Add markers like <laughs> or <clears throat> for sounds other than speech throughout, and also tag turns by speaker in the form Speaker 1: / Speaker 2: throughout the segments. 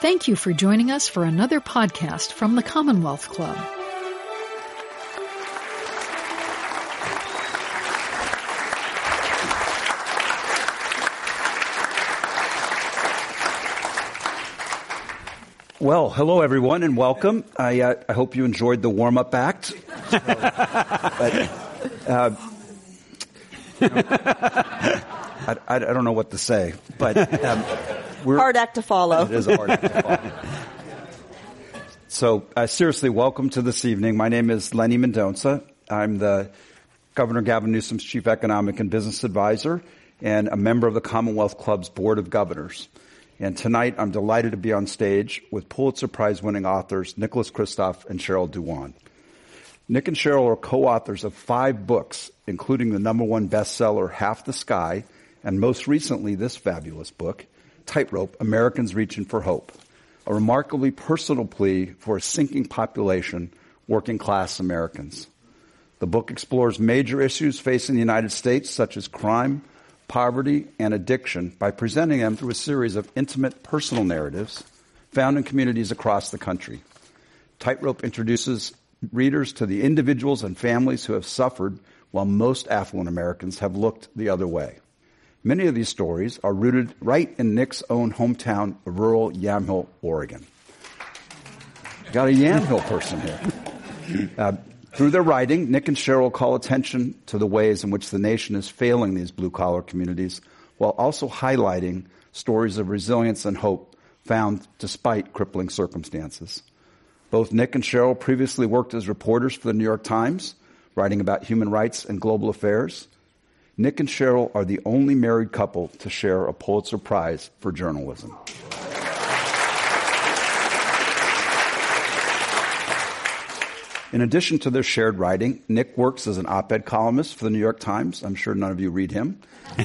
Speaker 1: Thank you for joining us for another podcast from the Commonwealth Club.
Speaker 2: Well, hello everyone and welcome. I, uh, I hope you enjoyed the warm-up act. So, <laughs> but, uh, <laughs> you know, I, I, don't know what to say, but um,
Speaker 3: hard act to follow.
Speaker 2: It is a hard act to follow. So, uh, seriously, welcome to this evening. My name is Lenny Mendonca. I'm the Governor Gavin Newsom's Chief Economic and Business Advisor and a member of the Commonwealth Club's Board of Governors. And tonight I'm delighted to be on stage with Pulitzer Prize winning authors Nicholas Kristof and Sheryl WuDunn. Nick and Sheryl are co-authors of five books, including the number one bestseller Half the Sky, and most recently this fabulous book, Tightrope, Americans Reaching for Hope, a remarkably personal plea for a sinking population, working class Americans. The book explores major issues facing the United States, such as crime, poverty, and addiction by presenting them through a series of intimate personal narratives found in communities across the country. Tightrope introduces readers to the individuals and families who have suffered while most affluent Americans have looked the other way. Many of these stories are rooted right in Nick's own hometown rural Yamhill, Oregon. Got a Yamhill person here. <laughs> Uh, through their writing, Nick and Sheryl call attention to the ways in which the nation is failing these blue collar communities while also highlighting stories of resilience and hope found despite crippling circumstances. Both Nick and Sheryl previously worked as reporters for the New York Times, writing about human rights and global affairs. Nick and Sheryl are the only married couple to share a Pulitzer Prize for journalism. In addition to their shared writing, Nick works as an op-ed columnist for the New York Times. I'm sure none of you read him. uh, <laughs>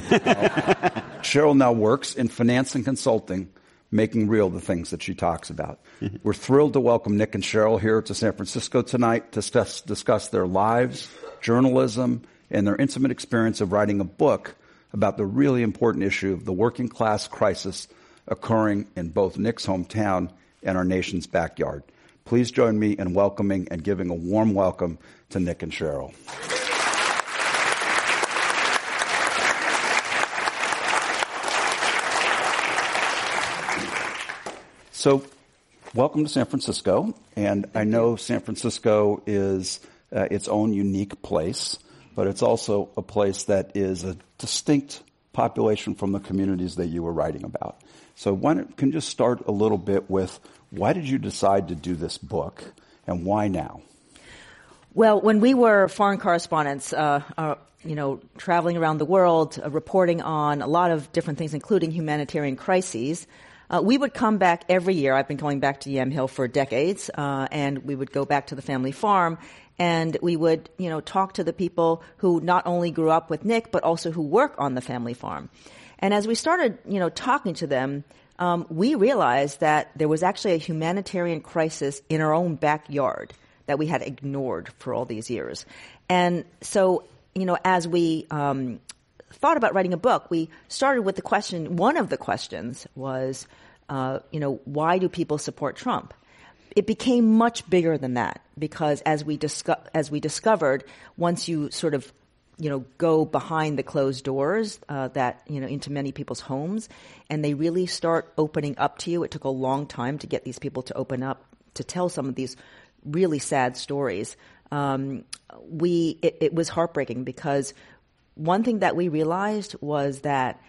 Speaker 2: Sheryl now works in finance and consulting, making real the things that she talks about. <laughs> We're thrilled to welcome Nick and Sheryl here to San Francisco tonight to discuss, discuss their lives, journalism, and their intimate experience of writing a book about the really important issue of the working class crisis occurring in both Nick's hometown and our nation's backyard. Please join me in welcoming and giving a warm welcome to Nick and Sheryl. So, welcome to San Francisco. And I know San Francisco is uh, its own unique place, but it's also a place that is a distinct population from the communities that you were writing about. So, why don't, can you just start a little bit with why did you decide to do this book, and why now?
Speaker 3: Well, when we were foreign correspondents, uh, uh, you know, traveling around the world, uh, reporting on a lot of different things, including humanitarian crises, uh, we would come back every year. I've been going back to Yamhill for decades, uh, and we would go back to the family farm, and we would, you know, talk to the people who not only grew up with Nick, but also who work on the family farm. And as we started, you know, talking to them, um, we realized that there was actually a humanitarian crisis in our own backyard that we had ignored for all these years. And so, you know, as we um, thought about writing a book, we started with the question. One of the questions was, uh, you know, why do people support Trump? It became much bigger than that because, as we as we discovered, once you sort of you know, go behind the closed doors uh, that you know into many people's homes, and they really start opening up to you. It took a long time to get these people to open up to tell some of these really sad stories. Um, we it, it was heartbreaking because one thing that we realized was that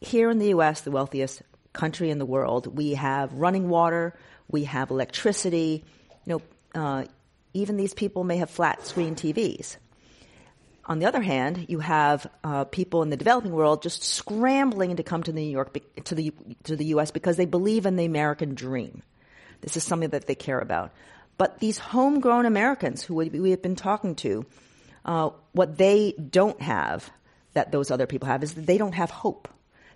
Speaker 3: here in the U.S., the wealthiest country in the world, we have running water, we have electricity. You know, uh, even these people may have flat screen TVs on the other hand, you have uh, people in the developing world just scrambling to come to New York to the to the U.S. because they believe in the American dream. This is something that they care about. But these homegrown Americans who we have been talking to, uh, what they don't have that those other people have is that they don't have hope.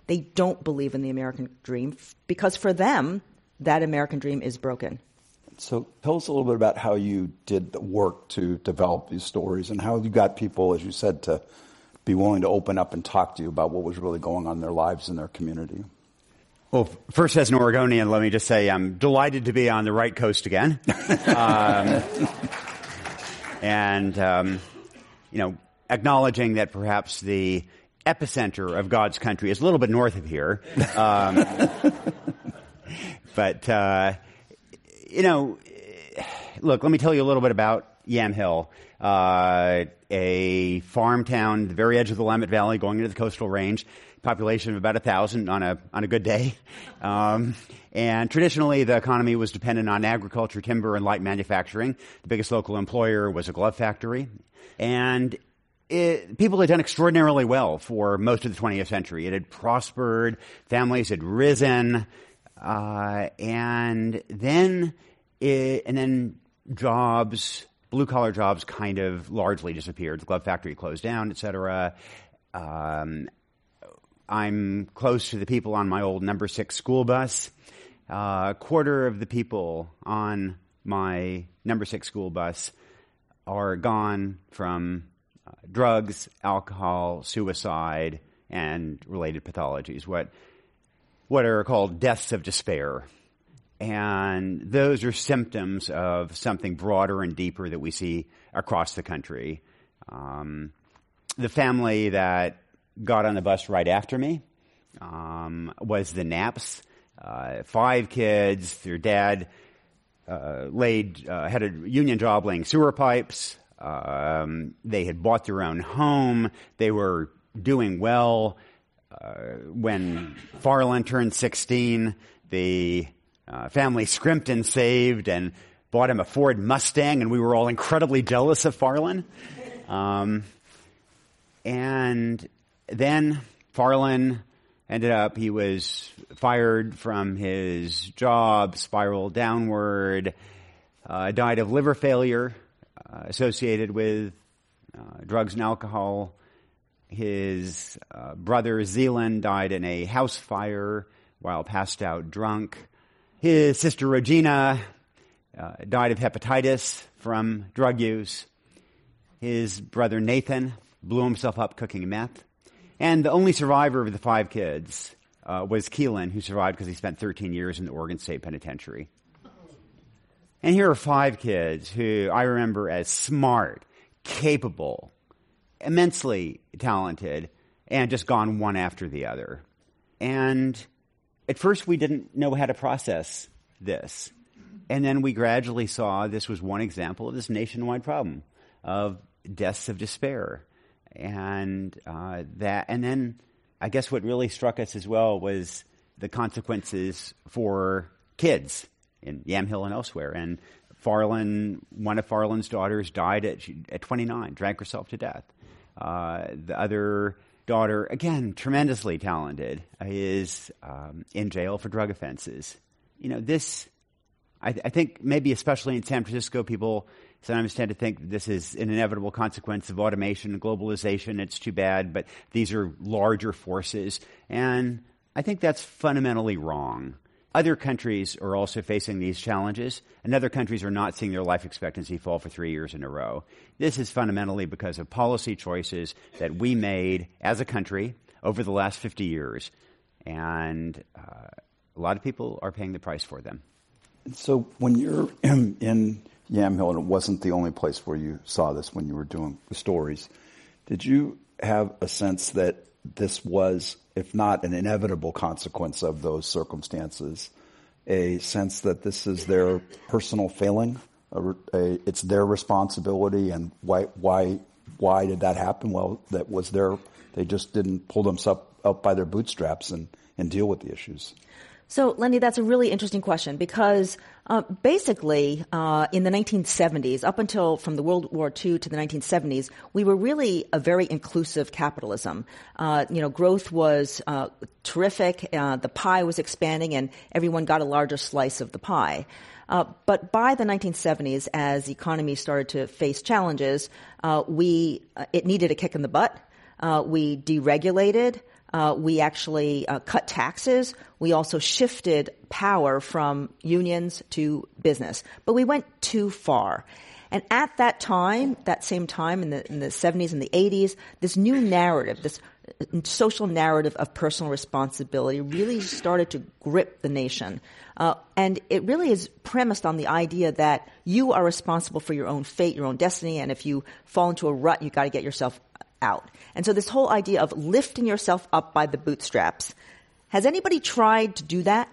Speaker 3: They don't believe in the American dream because for them, that American dream is broken.
Speaker 2: So tell us a little bit about how you did the work to develop these stories and how you got people, as you said, to be willing to open up and talk to you about what was really going on in their lives and their community.
Speaker 4: Well, first, as an Oregonian, let me just say I'm delighted to be on the right coast again. <laughs> um, and, um, you know, acknowledging that perhaps the epicenter of God's country is a little bit north of here. Um, <laughs> but, uh, you know, look, let me tell you a little bit about Yamhill, uh, a farm town, the very edge of the Willamette Valley, going into the coastal range population of about a thousand on a on a good day. <laughs> Um, and traditionally, the economy was dependent on agriculture, timber, and light manufacturing. The biggest local employer was a glove factory, and it, people had done extraordinarily well for most of the 20th century. It had prospered, families had risen, uh, and then it, and then jobs, blue collar jobs, kind of largely disappeared. The glove factory closed down, et cetera. Um, I'm close to the people on my old number six school bus. Uh, a quarter of the people on my number six school bus are gone from uh, drugs, alcohol, suicide, and related pathologies, what, what are called deaths of despair. And those are symptoms of something broader and deeper that we see across the country. Um, the family that got on the bus right after me um, was the Knapps. Uh, five kids. Their dad uh, laid uh, had a union job laying sewer pipes. Um, they had bought their own home. They were doing well. Uh, when Farlan turned 16, the uh, family scrimped and saved and bought him a Ford Mustang, and we were all incredibly jealous of Farlan. Um, and then Farlan ended up, he was fired from his job, spiraled downward, uh, died of liver failure uh, associated with uh, drugs and alcohol. His uh, brother Zealan died in a house fire while passed out drunk. His sister Regina uh, died of hepatitis from drug use. His brother Nathan blew himself up cooking meth. And the only survivor of the five kids uh, was Keylan, who survived because he spent 13 years in the Oregon State Penitentiary. And here are five kids who I remember as smart, capable, immensely talented, and just gone one after the other. And at first, we didn't know how to process this. And then we gradually saw this was one example of this nationwide problem of deaths of despair and uh, that, and then I guess what really struck us as well was the consequences for kids in Yamhill and elsewhere. And Farlan, one of Farlan's daughters died at, at 29, drank herself to death. Uh, the other daughter, again, tremendously talented, is um, in jail for drug offenses. You know, this, I, I, think maybe especially in San Francisco, people sometimes tend to think this is an inevitable consequence of automation and globalization. It's too bad, but these are larger forces. And I think that's fundamentally wrong. Other countries are also facing these challenges, and other countries are not seeing their life expectancy fall for three years in a row. This is fundamentally because of policy choices that we made as a country over the last 50 years, and uh, a lot of people are paying the price for them.
Speaker 2: So when you're <clears throat> in, in Yamhill, and it wasn't the only place where you saw this when you were doing the stories. Did you have a sense that this was, if not an inevitable consequence of those circumstances, a sense that this is their personal failing? A, a, it's their responsibility, and why, why, why did that happen? Well, that was their, they just didn't pull themselves up by their bootstraps and, and deal with the issues.
Speaker 3: So, Lenny, that's a really interesting question because uh, basically, uh, in the 1970s, up until from the World War II to the 1970s, we were really a very inclusive capitalism. Uh, you know, growth was uh, terrific, uh, the pie was expanding, and everyone got a larger slice of the pie. Uh, but by the 1970s, as the economy started to face challenges, we it needed a kick in the butt. we deregulated. Uh, we actually uh, cut taxes. We also shifted power from unions to business. But we went too far. And at that time, that same time in the, in the 70s and the 80s, this new narrative, this social narrative of personal responsibility really started to grip the nation. Uh, and it really is premised on the idea that you are responsible for your own fate, your own destiny, and if you fall into a rut, you got to get yourself out. And so this whole idea of lifting yourself up by the bootstraps. Has anybody tried to do that?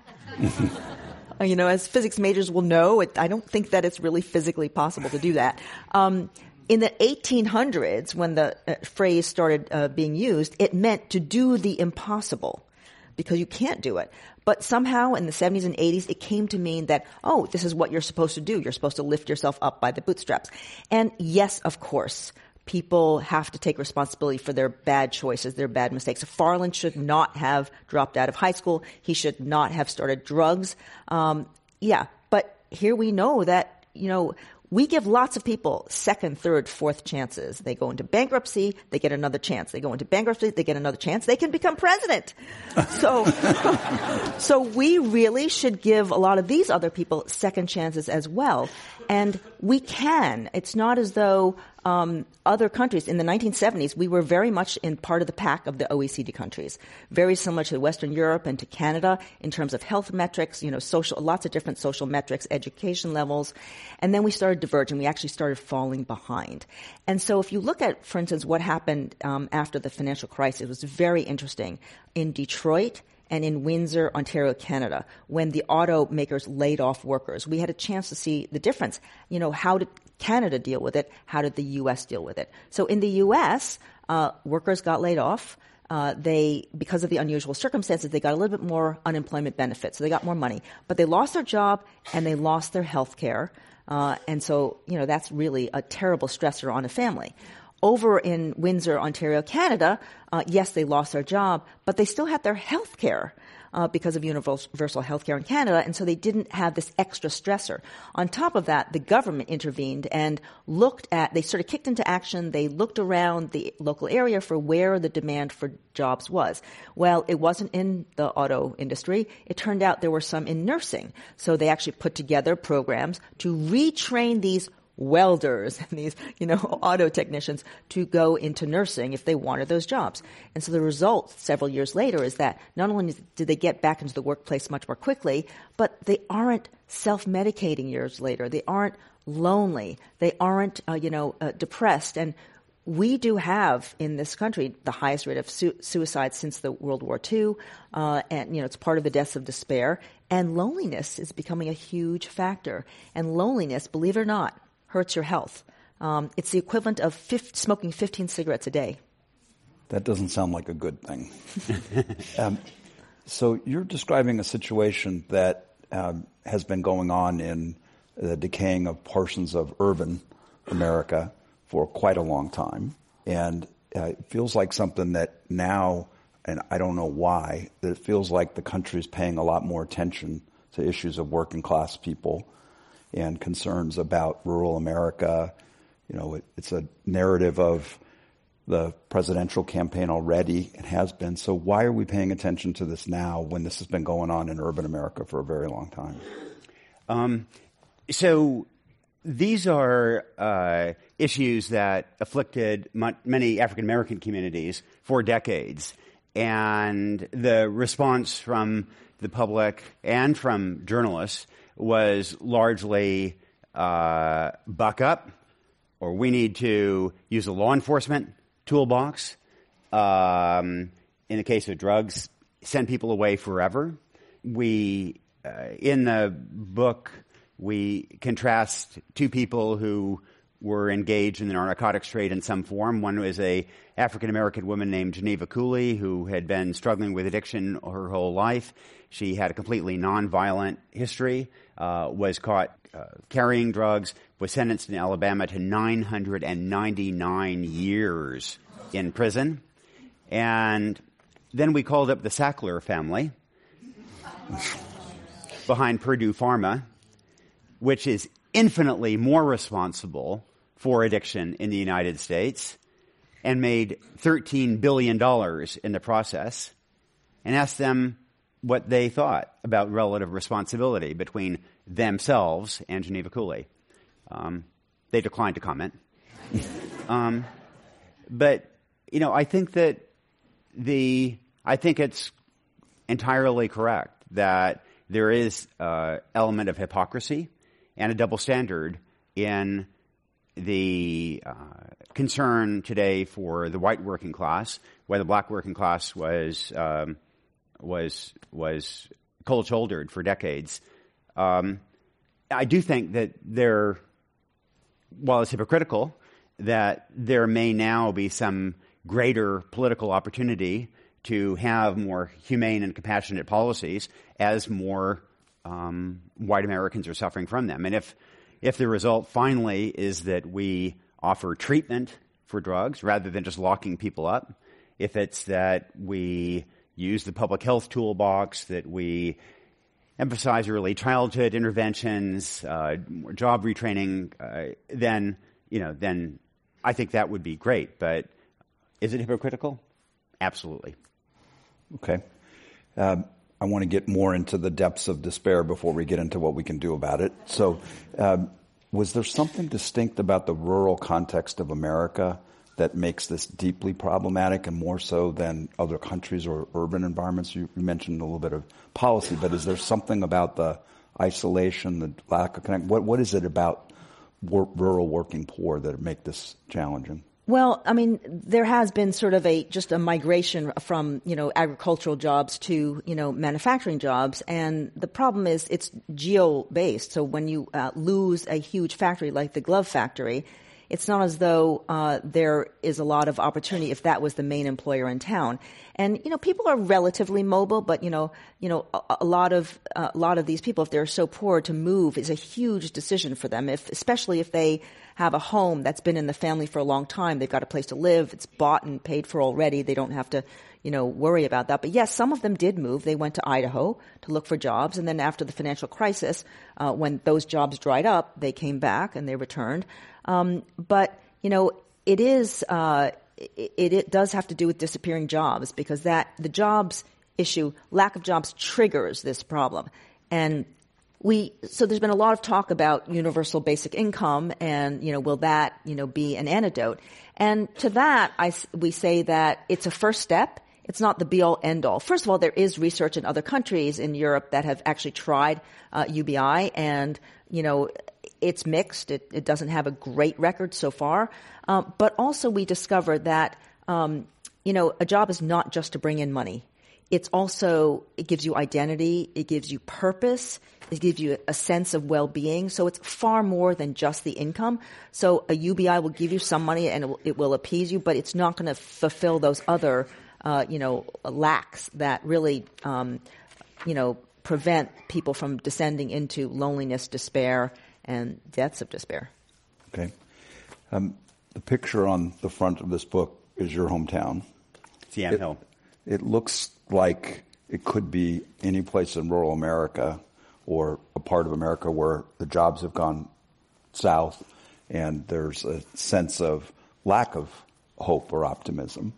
Speaker 3: <laughs> you know, as physics majors will know, it, I don't think that it's really physically possible to do that. Um, in the 1800s, when the uh, phrase started uh, being used, it meant to do the impossible because you can't do it. But somehow in the 70s and 80s, it came to mean that, oh, this is what you're supposed to do. You're supposed to lift yourself up by the bootstraps. And yes, of course, people have to take responsibility for their bad choices, their bad mistakes. Farlan should not have dropped out of high school. He should not have started drugs. Um, yeah, but here we know that, you know, we give lots of people second, third, fourth chances. They go into bankruptcy, they get another chance. They go into bankruptcy, they get another chance. They can become president. <laughs> so, <laughs> so we really should give a lot of these other people second chances as well. And we can. It's not as though um, other countries in the 1970s we were very much in part of the pack of the OECD countries, very similar to Western Europe and to Canada in terms of health metrics, you know, social, lots of different social metrics, education levels, and then we started diverging. We actually started falling behind. And so, if you look at, for instance, what happened um, after the financial crisis, it was very interesting in Detroit and in Windsor, Ontario, Canada, when the automakers laid off workers. We had a chance to see the difference. You know, how did Canada deal with it? How did the U.S. deal with it? So in the U.S., uh, workers got laid off. Uh, they, because of the unusual circumstances, they got a little bit more unemployment benefits, so they got more money. But they lost their job and they lost their health care. Uh, and so, you know, that's really a terrible stressor on a family. Over in Windsor, Ontario, Canada, uh, yes, they lost their job, but they still had their health care. Uh, because of universal health care in Canada, and so they didn't have this extra stressor. On top of that, the government intervened and looked at, they sort of kicked into action, they looked around the local area for where the demand for jobs was. Well, it wasn't in the auto industry. It turned out there were some in nursing. So they actually put together programs to retrain these welders and these, you know, <laughs> auto technicians to go into nursing if they wanted those jobs. And so the result several years later is that not only did they get back into the workplace much more quickly, but they aren't self-medicating years later. They aren't lonely. They aren't, uh, you know, uh, depressed. And we do have in this country the highest rate of su- suicide since the World War II, uh, and you know it's part of the deaths of despair. And loneliness is becoming a huge factor. And loneliness, believe it or not, hurts your health. Um, it's the equivalent of 50, smoking 15 cigarettes a day.
Speaker 2: That doesn't sound like a good thing. <laughs> um, so you're describing a situation that um, has been going on in the decaying of portions of urban America for quite a long time, and uh, it feels like something that now, and I don't know why, that it feels like the country is paying a lot more attention to issues of working class people and concerns about rural America. You know, it, it's a narrative of the presidential campaign already. It has been. So why are we paying attention to this now when this has been going on in urban America for a very long time?
Speaker 4: Um, so these are uh, issues that afflicted many African American communities for decades. And the response from the public and from journalists was largely uh, buck up, or we need to use a law enforcement toolbox. Um, in the case of drugs, send people away forever. We, uh, in the book, we contrast two people who were engaged in the narcotics trade in some form. One was a African American woman named Geneva Cooley who had been struggling with addiction her whole life. She had a completely nonviolent history, uh, was caught uh, carrying drugs, was sentenced in Alabama to 999 years in prison. And then we called up the Sackler family behind Purdue Pharma, which is infinitely more responsible for addiction in the United States and made $13 billion in the process and asked them what they thought about relative responsibility between themselves and Geneva Cooley. Um, They declined to comment. <laughs> um, but you know, I think that the I think it's entirely correct that there is an element of hypocrisy and a double standard in the uh, concern today for the white working class, where the black working class was um, was was cold shouldered for decades. Um, I do think that there, while it's hypocritical, that there may now be some greater political opportunity to have more humane and compassionate policies as more um, white Americans are suffering from them. And if if the result finally is that we offer treatment for drugs rather than just locking people up, if it's that we use the public health toolbox, that we emphasize early childhood interventions, uh, job retraining, uh, then you know, then I think that would be great. But is it hypocritical? Absolutely.
Speaker 2: Okay. Um, I want to get more into the depths of despair before we get into what we can do about it. So, um, was there something distinct about the rural context of America that makes this deeply problematic and more so than other countries or urban environments? You, mentioned a little bit of policy, but is there something about the isolation, the lack of connect? What, what is it about wor- rural working poor that make this challenging?
Speaker 3: Well, I mean, there has been sort of a just a migration from you know agricultural jobs to you know manufacturing jobs, and the problem is it's geo based. So when you uh, lose a huge factory like the glove factory, it's not as though uh, there is a lot of opportunity if that was the main employer in town. And you know, people are relatively mobile, but you know, you know, a, a lot of uh, a lot of these people, if they're so poor, to move is a huge decision for them. If especially if they have a home that's been in the family for a long time. They've got a place to live. It's bought and paid for already. They don't have to, you know, worry about that. But yes, some of them did move. They went to Idaho to look for jobs. And then after the financial crisis, uh, when those jobs dried up, they came back and they returned. Um, but, you know, it is, uh, it, it does have to do with disappearing jobs because that, the jobs issue, lack of jobs triggers this problem. And we so there's been a lot of talk about universal basic income and you know will that you know be an antidote? And to that I, we say that it's a first step. It's not the be all end all first of all there is research in other countries in europe that have actually tried uh, ubi and you know it's mixed. It, it, doesn't have a great record so far. Um, but also we discovered that um, you know a job is not just to bring in money. It's also it gives you identity. It gives you purpose. It gives you a sense of well-being. So it's far more than just the income. So a ubi will give you some money and it will, it will appease you but it's not going to fulfill those other uh, you know lacks that really um, you know prevent people from descending into loneliness despair and deaths of despair
Speaker 2: okay um, the picture on the front of this book is your hometown
Speaker 4: it's Yamhill
Speaker 2: it looks like it could be any place in rural America or a part of America where the jobs have gone south and there's a sense of lack of hope or optimism.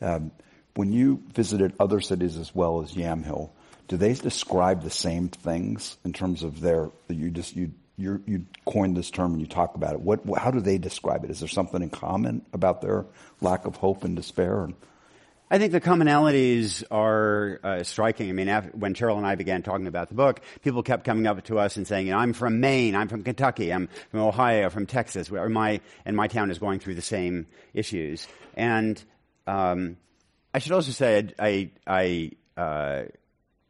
Speaker 2: Um, when you visited other cities as well as Yamhill, do they describe the same things in terms of their? You just you you you coined this term and you talk about it. What how do they describe it? Is there something in common about their lack of hope and despair?
Speaker 4: I think the commonalities are uh, striking. I mean, after, when Sheryl and I began talking about the book, people kept coming up to us and saying, you know, "I'm from Maine, I'm from Kentucky, I'm from Ohio, from Texas, where my and my town is going through the same issues." And um, I should also say, I I uh,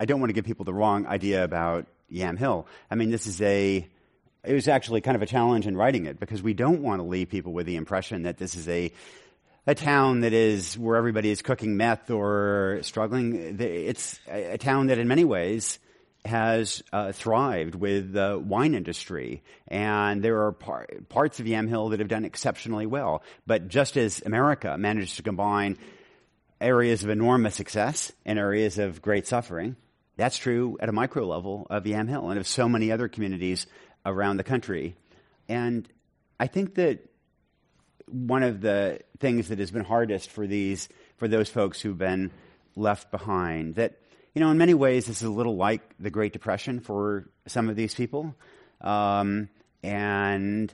Speaker 4: I don't want to give people the wrong idea about Yamhill. I mean, this is a it was actually kind of a challenge in writing it because we don't want to leave people with the impression that this is a a town that is where everybody is cooking meth or struggling. It's a town that, in many ways, has uh, thrived with the wine industry, and there are par- parts of Yamhill that have done exceptionally well. But just as America managed to combine areas of enormous success and areas of great suffering, that's true at a micro level of Yamhill and of so many other communities around the country. And I think that one of the things that has been hardest for these for those folks who've been left behind. That you know, in many ways, this is a little like the Great Depression for some of these people, um, and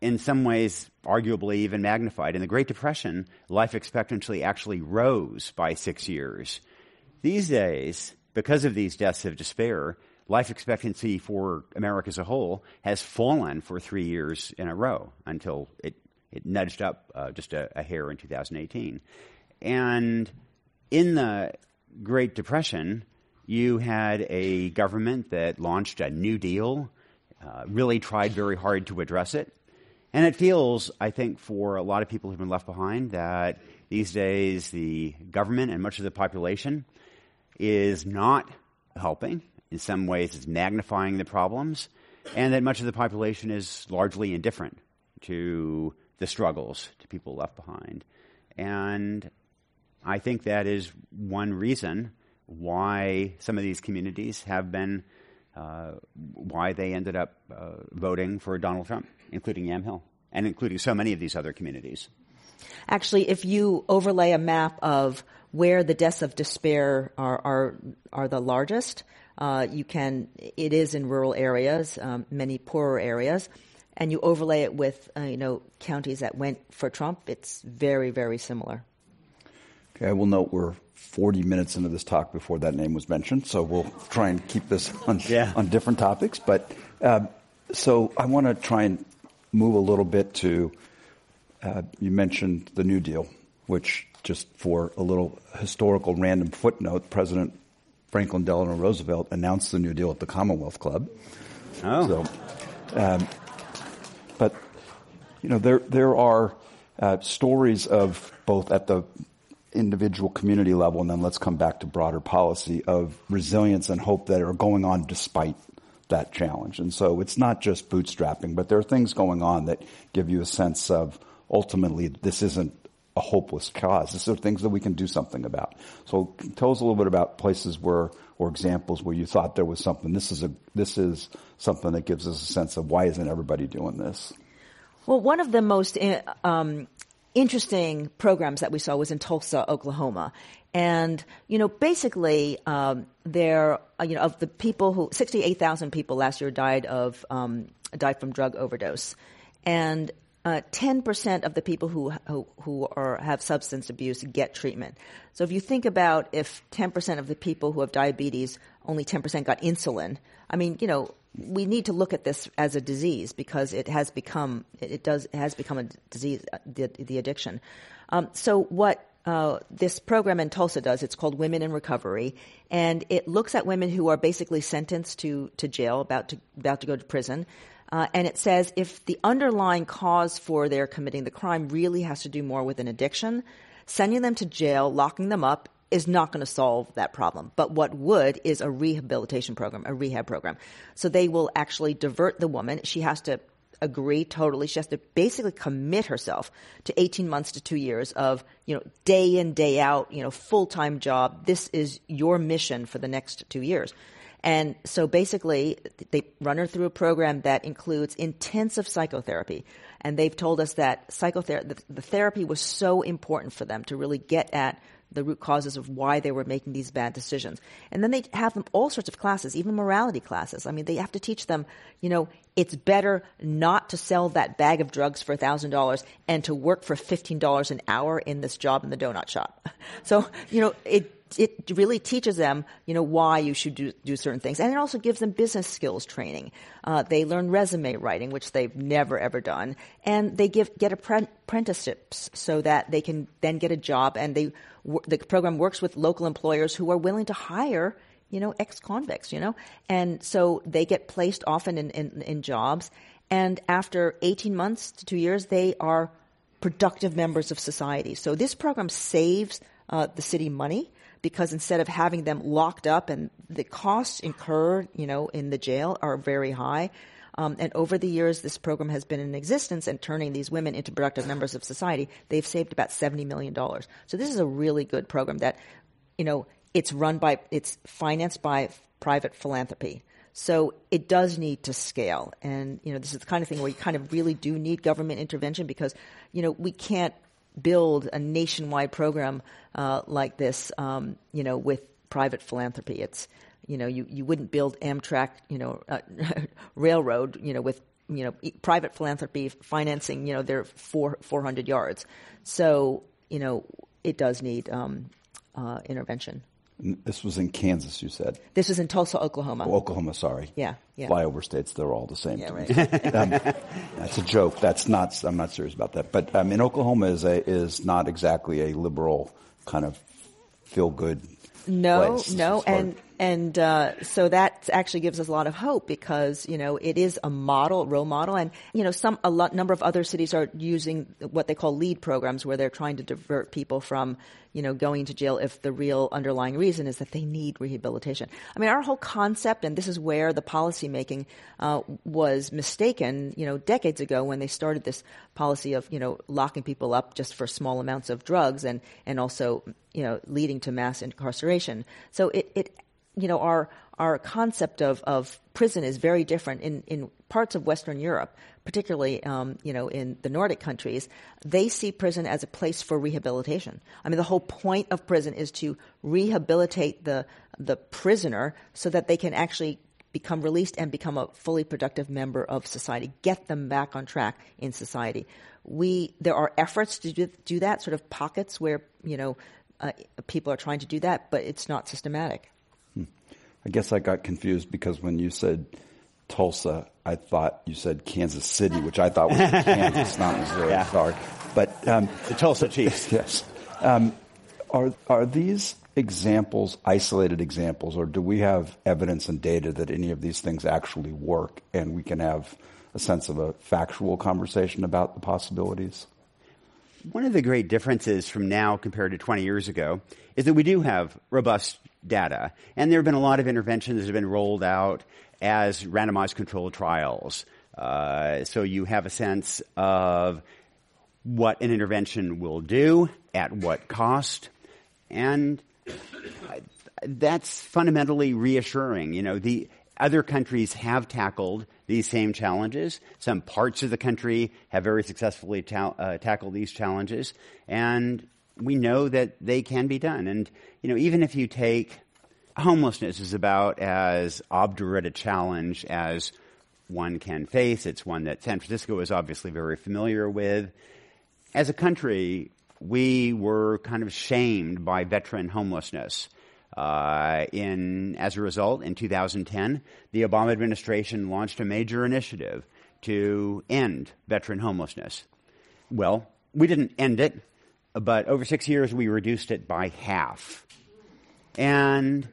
Speaker 4: in some ways, arguably even magnified. In the Great Depression, life expectancy actually rose by six years. These days, because of these deaths of despair, life expectancy for America as a whole has fallen for three years in a row until it, it nudged up uh, just a, a hair in 2018. And in the Great Depression, you had a government that launched a New Deal, uh, really tried very hard to address it. And it feels, I think, for a lot of people who've been left behind, that these days the government and much of the population is not helping. In some ways, it's magnifying the problems, and that much of the population is largely indifferent to the struggles to people left behind. And I think that is one reason why some of these communities have been, uh, why they ended up uh, voting for Donald Trump, including Yamhill, and including so many of these other communities.
Speaker 3: Actually, if you overlay a map of where the deaths of despair are are, are the largest, uh, you can. It is in rural areas, um, many poorer areas, and you overlay it with uh, you know counties that went for Trump. It's very very similar.
Speaker 2: Okay, I will note we're 40 minutes into this talk before that name was mentioned, so we'll try and keep this <laughs> on,
Speaker 4: yeah.
Speaker 2: on different topics. But uh, so I want to try and move a little bit to uh, you mentioned the New Deal, which just for a little historical random footnote, President Franklin Delano Roosevelt announced the New Deal at the Commonwealth Club.
Speaker 4: Oh.
Speaker 2: So, um, but you know there there are uh, stories of both at the individual community level, and then let's come back to broader policy of resilience and hope that are going on despite that challenge. And so it's not just bootstrapping, but there are things going on that give you a sense of ultimately this isn't a hopeless cause. These are things that we can do something about. So tell us a little bit about places where or examples where you thought there was something. This is a this is something that gives us a sense of why isn't everybody doing this?
Speaker 3: Well, one of the most um, interesting programs that we saw was in Tulsa, Oklahoma. And, you know, basically, um, there, uh, you know, of the people who, 68,000 people last year died of, um, died from drug overdose. And uh, 10% of the people who, who, who are, have substance abuse get treatment. So if you think about if 10% of the people who have diabetes, only 10% got insulin, I mean, you know, we need to look at this as a disease because it has become it does it has become a disease uh, the, the addiction. Um, so what uh, this program in Tulsa does it's called Women in Recovery, and it looks at women who are basically sentenced to to jail, about to about to go to prison. Uh, and it says if the underlying cause for their committing the crime really has to do more with an addiction, sending them to jail, locking them up, is not going to solve that problem. But what would is a rehabilitation program, a rehab program. So they will actually divert the woman. She has to agree totally. She has to basically commit herself to 18 months to two years of, you know, day in, day out, you know, full-time job. This is your mission for the next two years. And so basically, they run her through a program that includes intensive psychotherapy. And they've told us that psychotherapy, the, the therapy was so important for them to really get at the root causes of why they were making these bad decisions. And then they have them all sorts of classes, even morality classes. I mean, they have to teach them, you know, it's better not to sell that bag of drugs for $1,000 and to work for $15 an hour in this job in the donut shop. <laughs> So, you know, it it really teaches them, you know, why you should do, do certain things. And it also gives them business skills training. Uh, they learn resume writing, which they've never ever done. And they give, get apprenticeships so that they can then get a job and they, the program works with local employers who are willing to hire, you know, ex-convicts, you know? And so they get placed often in, in, in jobs. And after 18 months to two years, they are productive members of society. So this program saves uh, the city money because instead of having them locked up and the costs incurred, you know, in the jail are very high. Um, and over the years, this program has been in existence and turning these women into productive members of society. They've saved about $70 million. So this is a really good program that, you know, it's run by, it's financed by private philanthropy. So it does need to scale. And, you know, this is the kind of thing where you kind of really do need government intervention because, you know, we can't build a nationwide program uh, like this, um, you know, with private philanthropy. It's, you know, you, you wouldn't build Amtrak, you know, uh, <laughs> railroad, you know, with you know, private philanthropy financing, you know, their four, 400 yards. So, you know, it does need um, uh, intervention.
Speaker 2: This was in Kansas, you said.
Speaker 3: This was in Tulsa, Oklahoma.
Speaker 2: Oh, Oklahoma, sorry.
Speaker 3: Yeah, yeah.
Speaker 2: Flyover states, they're all the same.
Speaker 3: Yeah, right. <laughs>
Speaker 2: um, that's a joke. That's not. I'm not serious about that. But um, in Oklahoma is a, is not exactly a liberal kind of feel good.
Speaker 3: No,
Speaker 2: place.
Speaker 3: no, and and uh, so that actually gives us a lot of hope because you know it is a model, role model, and you know some a lot number of other cities are using what they call lead programs where they're trying to divert people from you know going to jail if the real underlying reason is that they need rehabilitation. I mean, our whole concept, and this is where the policy making uh, was mistaken, you know, decades ago when they started this policy of you know locking people up just for small amounts of drugs and and also you know leading to mass incarceration. So it it you know, our our concept of, of prison is very different in, in parts of Western Europe, particularly um, you know in the Nordic countries. They see prison as a place for rehabilitation. I mean, the whole point of prison is to rehabilitate the the prisoner so that they can actually become released and become a fully productive member of society, get them back on track in society. We there are efforts to do, do that, sort of pockets where you know uh, people are trying to do that, but it's not systematic.
Speaker 2: I guess I got confused because when you said Tulsa, I thought you said Kansas City, which I thought was <laughs> Kansas, not Missouri.
Speaker 4: Yeah.
Speaker 2: Sorry, but um,
Speaker 4: The Tulsa Chiefs. <laughs>
Speaker 2: yes, um, are are these examples isolated examples, or do we have evidence and data that any of these things actually work, and we can have a sense of a factual conversation about the possibilities?
Speaker 4: One of the great differences from now compared to 20 years ago is that we do have robust data. And there have been a lot of interventions that have been rolled out as randomized controlled trials. Uh, so you have a sense of what an intervention will do, at what cost, and that's fundamentally reassuring. You know, the other countries have tackled these same challenges. Some parts of the country have very successfully ta- uh, tackled these challenges, and we know that they can be done. And you know, even if you take homelessness is about as obdurate a challenge as one can face. It's one that San Francisco is obviously very familiar with. As a country, we were kind of shamed by veteran homelessness. Uh, in as a result, in 2010, the Obama administration launched a major initiative to end veteran homelessness. Well, we didn't end it, but over six years we reduced it by half. And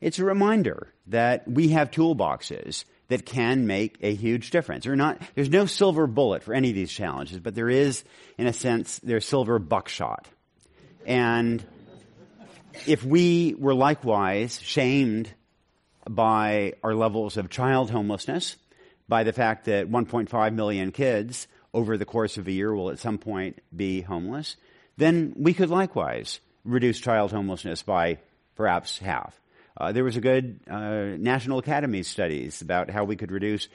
Speaker 4: it's a reminder that we have toolboxes that can make a huge difference. Not, there's no silver bullet for any of these challenges, but there is, in a sense, there's silver buckshot. And if we were likewise shamed by our levels of child homelessness, by the fact that 1.5 million kids over the course of a year will at some point be homeless, then we could likewise reduce child homelessness by perhaps half. Uh, there was a good uh, National Academy studies about how we could reduce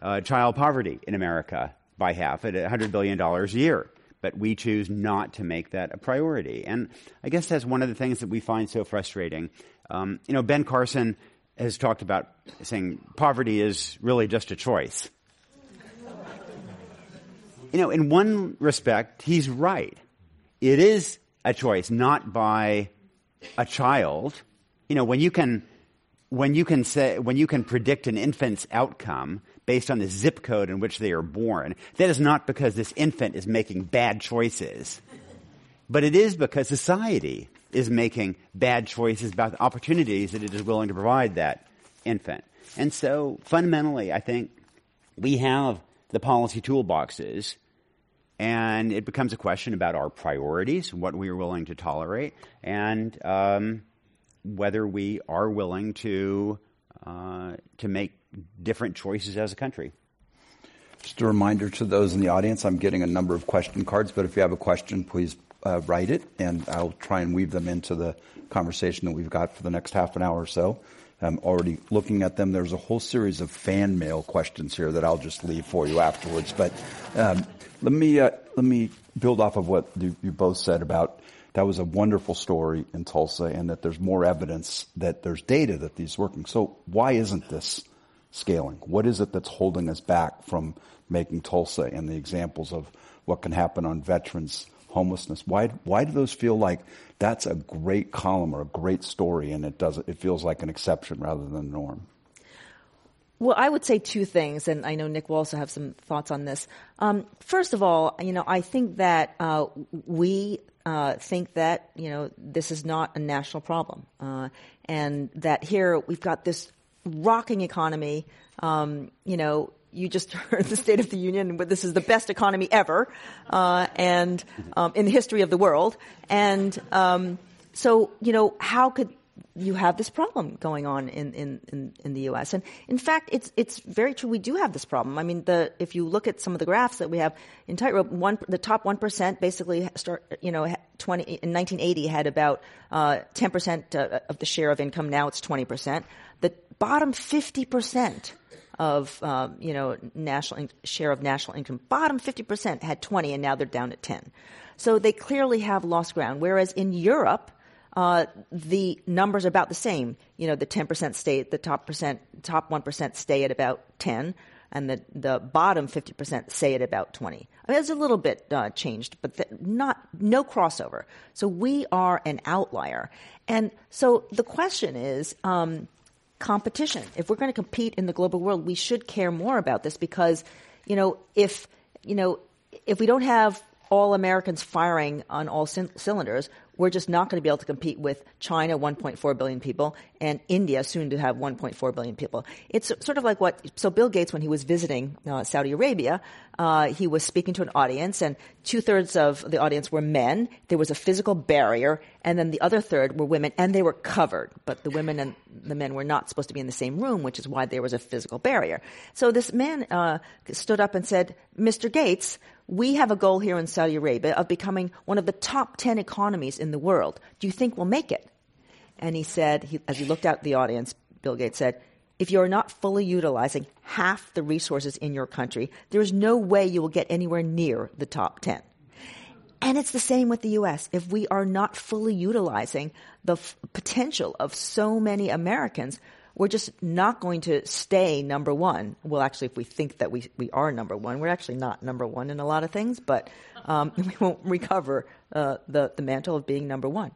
Speaker 4: uh, child poverty in America by half at $100 billion a year. But we choose not to make that a priority. And I guess that's one of the things that we find so frustrating. Um, you know, Ben Carson has talked about saying poverty is really just a choice. You know, in one respect, he's right. It is a choice, not by a child. You know, when you can, when you can say, when you can predict an infant's outcome based on the zip code in which they are born, that is not because this infant is making bad choices, but it is because society is making bad choices about the opportunities that it is willing to provide that infant. And so fundamentally, I think we have the policy toolboxes and it becomes a question about our priorities, what we are willing to tolerate, and um, whether we are willing to uh, to make different choices as a country.
Speaker 2: Just a reminder to those in the audience, I'm getting a number of question cards, but if you have a question, please uh, write it, and I'll try and weave them into the conversation that we've got for the next half an hour or so. I'm already looking at them. There's a whole series of fan mail questions here that I'll just leave for you afterwards. But um, let me uh, let me build off of what you, you both said about that was a wonderful story in Tulsa, and that there's more evidence that there's data that these working. So why isn't this scaling? What is it that's holding us back from making Tulsa and the examples of what can happen on veterans homelessness? Why, why do those feel like that's a great column or a great story and it does it feels like an exception rather than a norm?
Speaker 3: Well, I would say two things, and I know Nick will also have some thoughts on this. Um, first of all, you know, I think that uh, we uh, think that you know this is not a national problem, uh, and that here we've got this rocking economy. Um, you know, you just <laughs> heard the State of the Union, but this is the best economy ever, uh, and um, in the history of the world. And um, so, you know, how could you have this problem going on in, in, in, in, the U.S. And in fact, it's it's very true. We do have this problem. I mean, the if you look at some of the graphs that we have in Tightrope, one the top one percent basically start you know twenty in 1980 had about uh, ten uh, percent of the share of income. Now it's twenty percent. The bottom fifty percent of um, you know national in- share of national income, bottom fifty percent had twenty, and now they're down at ten. So they clearly have lost ground. Whereas in Europe uh, the numbers are about the same. You know, the 10% stay, the top percent, top 1% stay at about 10, and the, the bottom 50% stay at about 20. I mean, it's a little bit uh, changed, but the, not, no crossover. So we are an outlier. And so the question is, um, competition. If we're going to compete in the global world, we should care more about this because, you know, if, you know, if we don't have all Americans firing on all c- cylinders, we're just not going to be able to compete with China, 1.4 billion people, and India, soon to have 1.4 billion people. It's sort of like what, so Bill Gates, when he was visiting uh, Saudi Arabia, uh, he was speaking to an audience, and two thirds of the audience were men. There was a physical barrier, and then the other third were women, and they were covered. But the women and the men were not supposed to be in the same room, which is why there was a physical barrier. So this man uh, stood up and said, Mr. Gates, we have a goal here in Saudi Arabia of becoming one of the top 10 economies in the world. Do you think we'll make it? And he said, he, as he looked out the audience, Bill Gates said, if you're not fully utilizing half the resources in your country, there is no way you will get anywhere near the top 10. And it's the same with the U.S. If we are not fully utilizing the f- potential of so many Americans, we're just not going to stay number one. Well, actually, if we think that we, we are number one, we're actually not number one in a lot of things, but um, <laughs> we won't recover uh, the, the mantle of being number one.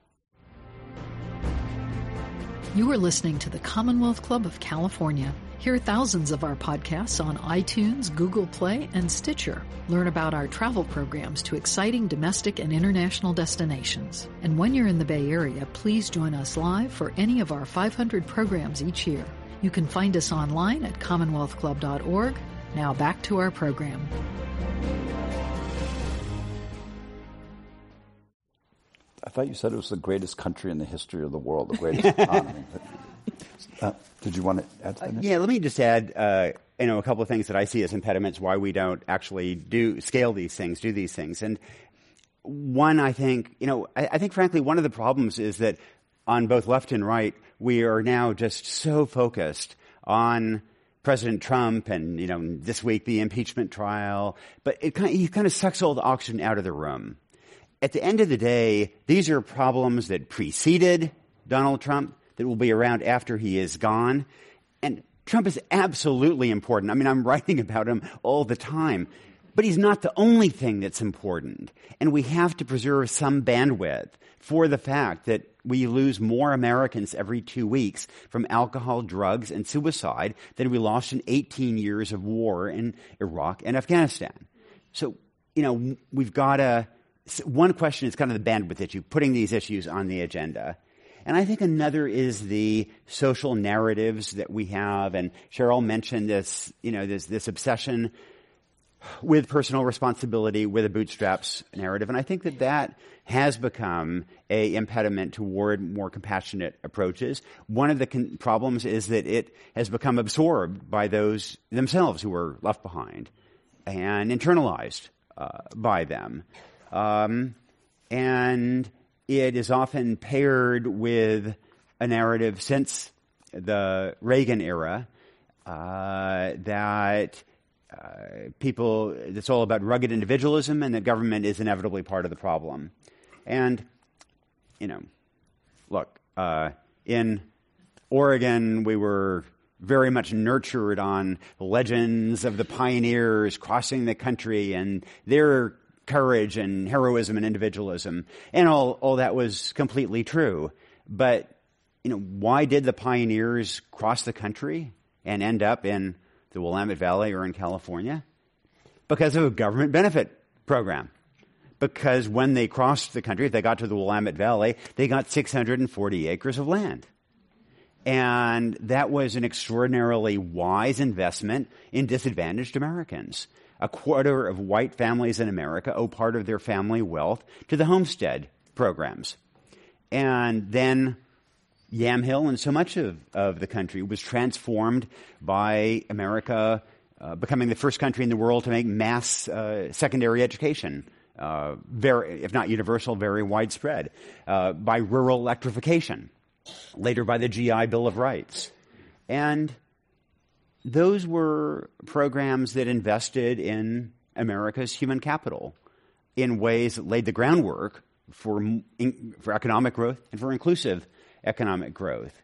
Speaker 1: You are listening to the Commonwealth Club of California. Hear thousands of our podcasts on iTunes, Google Play, and Stitcher. Learn about our travel programs to exciting domestic and international destinations. And when you're in the Bay Area, please join us live for any of our 500 programs each year. You can find us online at commonwealthclub.org. Now back to our program.
Speaker 2: Thought you said it was the greatest country in the history of the world, the greatest <laughs> economy. Uh, did you want to add to that?
Speaker 4: Uh, yeah, let me just add, uh, you know, a couple of things that I see as impediments why we don't actually do scale these things, do these things. And one, I think, you know, I, I think frankly, one of the problems is that on both left and right, we are now just so focused on President Trump and, you know, this week the impeachment trial, but it kind of, he kind of sucks all the oxygen out of the room. At the end of the day, these are problems that preceded Donald Trump that will be around after he is gone. And Trump is absolutely important. I mean, I'm <laughs> writing about him all the time. But he's not the only thing that's important. And we have to preserve some bandwidth for the fact that we lose more Americans every two weeks from alcohol, drugs, and suicide than we lost in 18 years of war in Iraq and Afghanistan. So, you know, we've got to. One question is kind of the bandwidth issue, putting these issues on the agenda. And I think another is the social narratives that we have. And Sheryl mentioned this, you know, this, this obsession with personal responsibility, with a bootstraps narrative. And I think that that has become a impediment toward more compassionate approaches. One of the con- problems is that it has become absorbed by those themselves who are left behind and internalized uh, by them. Um, and it is often paired with a narrative since the Reagan era uh, that uh, people, it's all about rugged individualism and that government is inevitably part of the problem. And, you know, look, uh, in Oregon, we were very much nurtured on legends of the pioneers crossing the country and their courage and heroism and individualism. And all, all that was completely true. But, you know, why did the pioneers cross the country and end up in the Willamette Valley or in California? Because of a government benefit program. Because when they crossed the country, if they got to the Willamette Valley, they got 640 acres of land. And that was an extraordinarily wise investment in disadvantaged Americans. A quarter of white families in America owe part of their family wealth to the homestead programs. And then Yamhill and so much of, of the country was transformed by America uh, becoming the first country in the world to make mass uh, secondary education. Uh, very, if not universal, very widespread, uh, by rural electrification later by the GI Bill of Rights. And those were programs that invested in America's human capital in ways that laid the groundwork for, for economic growth and for inclusive economic growth.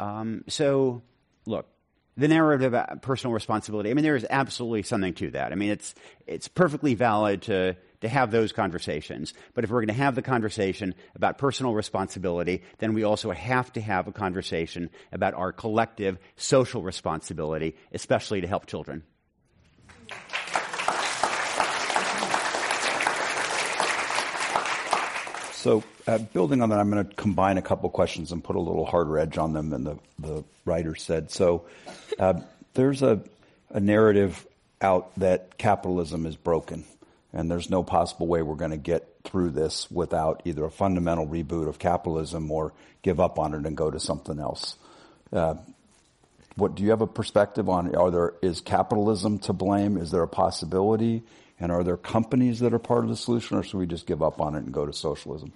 Speaker 4: Um, so, look, the narrative about personal responsibility, I mean, there is absolutely something to that. I mean, it's, it's perfectly valid to to have those conversations. But if we're going to have the conversation about personal responsibility, then we also have to have a conversation about our collective social responsibility, especially to help children.
Speaker 2: So, uh, building on that, I'm going to combine a couple questions and put a little harder edge on them than the, the writer said. So, uh, there's a, a narrative out that capitalism is broken and there's no possible way we're going to get through this without either a fundamental reboot of capitalism or give up on it and go to something else. Uh, what do you have a perspective on? Are there is capitalism to blame? Is there a possibility? And are there companies that are part of the solution, or should we just give up on it and go to socialism?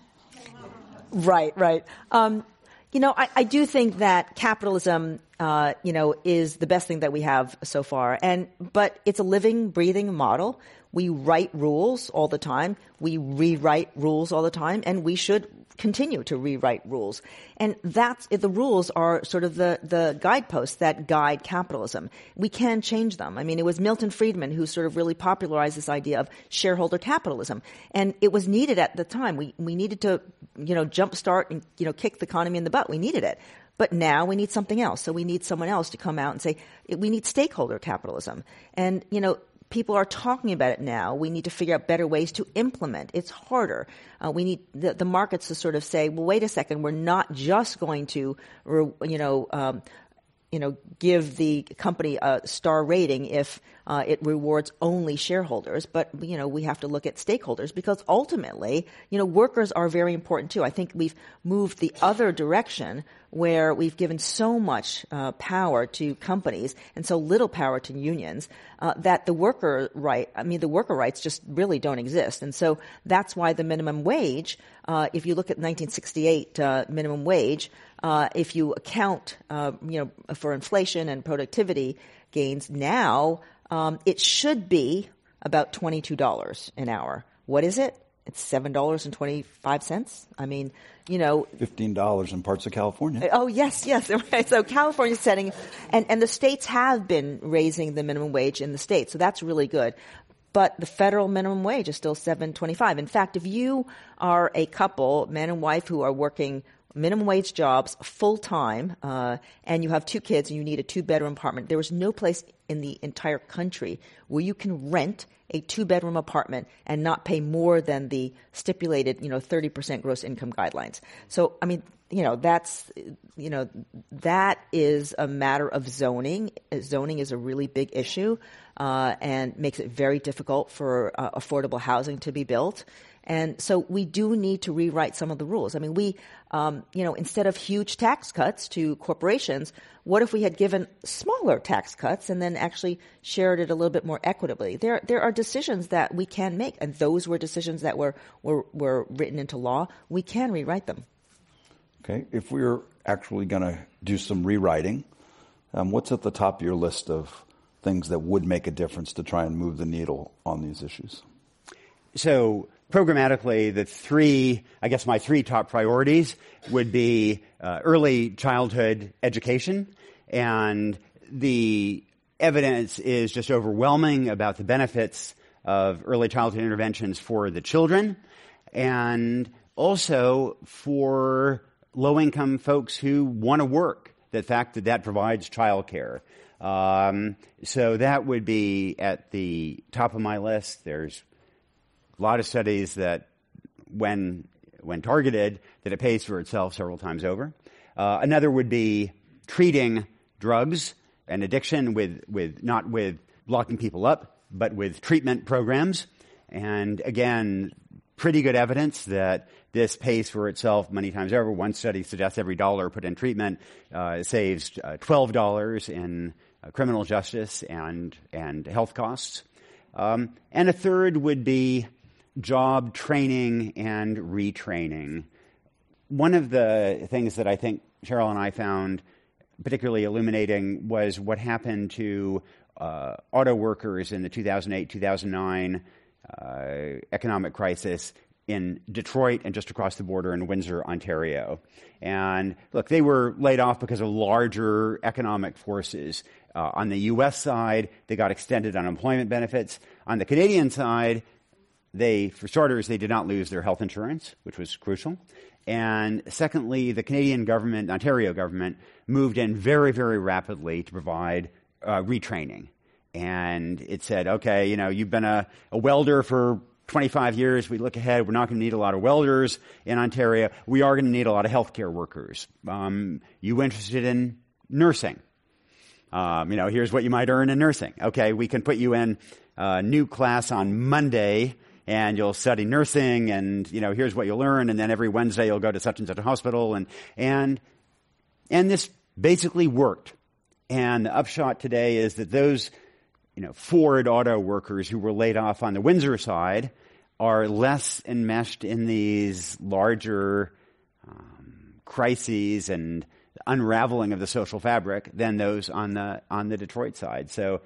Speaker 3: Right, right. Um, you know, I, I, do think that capitalism, uh, you know, is the best thing that we have so far, and but it's a living, breathing model. We write rules all the time. We rewrite rules all the time, and we should continue to rewrite rules. And that's, the rules are sort of the, the guideposts that guide capitalism. We can change them. I mean, it was Milton Friedman who sort of really popularized this idea of shareholder capitalism. And it was needed at the time. We, we needed to, you know, jumpstart and, you know, kick the economy in the butt. We needed it. But now we need something else. So we need someone else to come out and say, we need stakeholder capitalism. And, you know, people are talking about it now. We need to figure out better ways to implement. It's harder. Uh, we need the, the, markets to sort of say, well, wait a second, we're not just going to, you know, um, you know, give the company a star rating if uh, it rewards only shareholders, but you know we have to look at stakeholders because ultimately, you know, workers are very important too. I think we've moved the other direction where we've given so much uh, power to companies and so little power to unions uh, that the worker right, I mean, the worker rights just really don't exist, and so that's why the minimum wage. Uh, if you look at 1968 uh, minimum wage, uh, if you account, uh, you know, for inflation and productivity gains now, um, it should be about $22 an hour. What is it? It's seven dollars and twenty five cents. I mean, you know,
Speaker 2: fifteen dollars in parts of California.
Speaker 3: Oh yes, yes. <laughs> So California's setting, and and the states have been raising the minimum wage in the states, so that's really good but the federal minimum wage is still 725 in fact if you are a couple man and wife who are working minimum wage jobs full time, uh, and you have two kids and you need a two bedroom apartment, there is no place in the entire country where you can rent a two bedroom apartment and not pay more than the stipulated, you know, 30% gross income guidelines. So, I mean, you know, that's, you know, that is a matter of zoning. Zoning is a really big issue, uh, and makes it very difficult for uh, affordable housing to be built. And so we do need to rewrite some of the rules. I mean, we, um, you know, instead of huge tax cuts to corporations, what if we had given smaller tax cuts and then actually shared it a little bit more equitably? There, there are decisions that we can make, and those were decisions that were, were, were written into law. We can rewrite them.
Speaker 2: Okay. If we're actually going to do some rewriting, um, what's at the top of your list of things that would make a difference to try and move the needle on these issues?
Speaker 4: So, programmatically, the three, I guess my three top priorities would be uh, early childhood education and the evidence is just overwhelming about the benefits of early childhood interventions for the children and also for low income folks who want to work. The fact that that provides childcare. Um, so that would be at the top of my list. There's a lot of studies that when when targeted that it pays for itself several times over. Uh, another would be treating drugs and addiction with, with not with locking people up, but with treatment programs. And again, pretty good evidence that this pays for itself many times over. One study suggests every dollar put in treatment uh, saves uh, $12 in uh, criminal justice and, and health costs. Um, and a third would be job training and retraining. One of the things that I think Sheryl and I found particularly illuminating was what happened to uh, auto workers in the 2008 2009 uh, economic crisis in Detroit and just across the border in Windsor, Ontario. And look, they were laid off because of larger economic forces. Uh, on the U.S. side, they got extended unemployment benefits. On the Canadian side, they, for starters, they did not lose their health insurance, which was crucial. And secondly, the Canadian government, Ontario government, moved in very, very rapidly to provide uh, retraining. And it said, okay, you know, you've been a, a welder for 25 years. We look ahead. We're not going to need a lot of welders in Ontario. We are going to need a lot of healthcare workers. Um, you interested in nursing? Um, you know, here's what you might earn in nursing. Okay, we can put you in a new class on Monday and you'll study nursing and, you know, here's what you'll learn. And then every Wednesday you'll go to such and such a hospital. And, and, and this basically worked. And the upshot today is that those, you know, Ford auto workers who were laid off on the Windsor side are less enmeshed in these larger um, crises and unraveling of the social fabric than those on the on the Detroit side. So,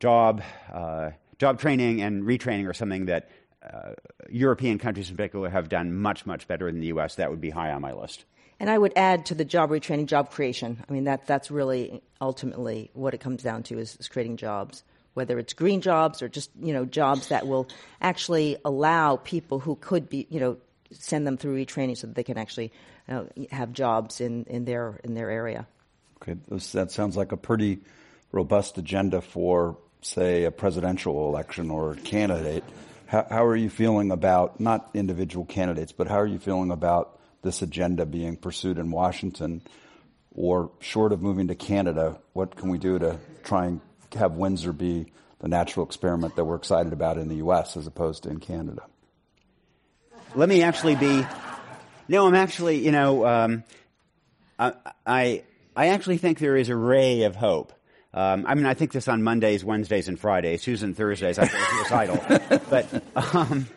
Speaker 4: job uh, job training and retraining are something that uh, European countries in particular have done much, much better than the U.S. That would be high on my list.
Speaker 3: And I would add to the job retraining, job creation. I mean, that, that's really ultimately what it comes down to is, is creating jobs, whether it's green jobs or just, you know, jobs that will actually allow people who could be, you know, send them through retraining so that they can actually uh, have jobs in, in, their, in their area.
Speaker 2: Okay, that sounds like a pretty robust agenda for say, a presidential election or a candidate, how, how are you feeling about, not individual candidates, but how are you feeling about this agenda being pursued in Washington? Or short of moving to Canada, what can we do to try and have Windsor be the natural experiment that we're excited about in the U.S. as opposed to in Canada?
Speaker 4: Let me actually be. No, I'm actually, you know, um, I, I, I actually think there is a ray of hope um, I mean, I think this on Mondays, Wednesdays, and Fridays. Susan Thursdays, I feel <laughs> suicidal. but, um,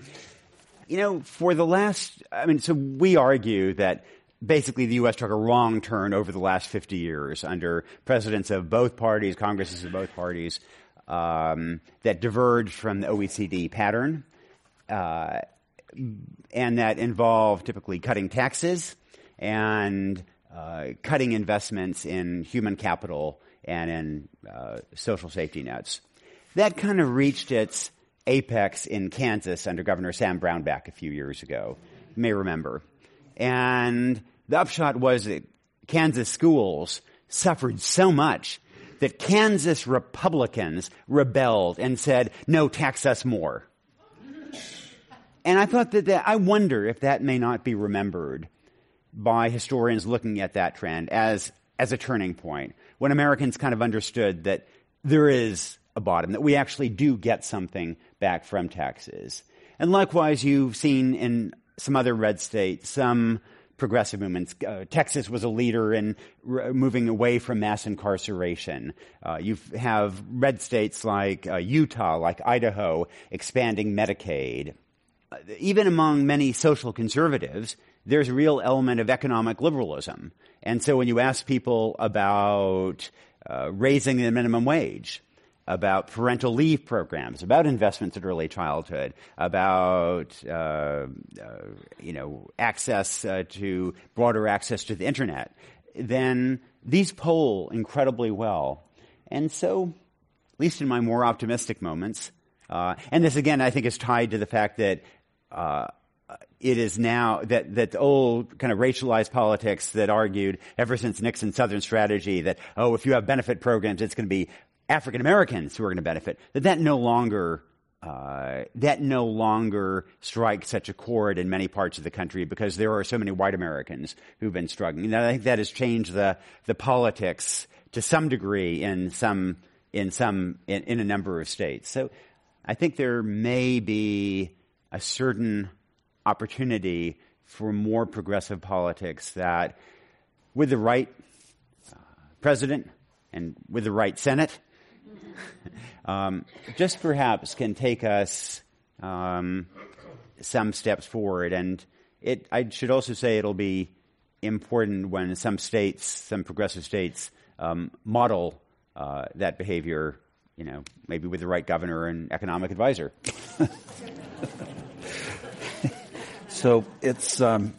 Speaker 4: you know, for the last, I mean, so we argue that basically the U.S. took a wrong turn over the last 50 years under presidents of both parties, Congresses of both parties, um, that diverged from the OECD pattern, uh, and that involved typically cutting taxes and uh, cutting investments in human capital and in uh, social safety nets. That kind of reached its apex in Kansas under Governor Sam Brownback a few years ago. You may remember. And the upshot was that Kansas schools suffered so much that Kansas Republicans rebelled and said, no, tax us more. And I thought that, that I wonder if that may not be remembered by historians looking at that trend as, as a turning point when Americans kind of understood that there is a bottom, that we actually do get something back from taxes. And likewise, you've seen in some other red states some progressive movements. Uh, Texas was a leader in moving away from mass incarceration. Uh, you have red states like uh, Utah, like Idaho, expanding Medicaid. Uh, even among many social conservatives, there's a real element of economic liberalism. And so when you ask people about uh, raising the minimum wage, about parental leave programs, about investments in early childhood, about uh, uh, you know access uh, to broader access to the internet, then these poll incredibly well. And so, at least in my more optimistic moments, uh, and this again, I think is tied to the fact that uh, it is now that that old kind of racialized politics that argued ever since Nixon's Southern strategy that oh, if you have benefit programs, it's going to be African Americans who are going to benefit. That that no longer uh, that no longer strikes such a chord in many parts of the country because there are so many white Americans who've been struggling. And I think that has changed the the politics to some degree in some in some in, in a number of states. So I think there may be a certain opportunity for more progressive politics that, with the right uh, president and with the right Senate, <laughs> um, just perhaps can take us um, some steps forward. And it, I should also say it'll be important when some states, some progressive states, um, model uh, that behavior. You know, maybe with the right governor and economic advisor. <laughs>
Speaker 2: so it's um,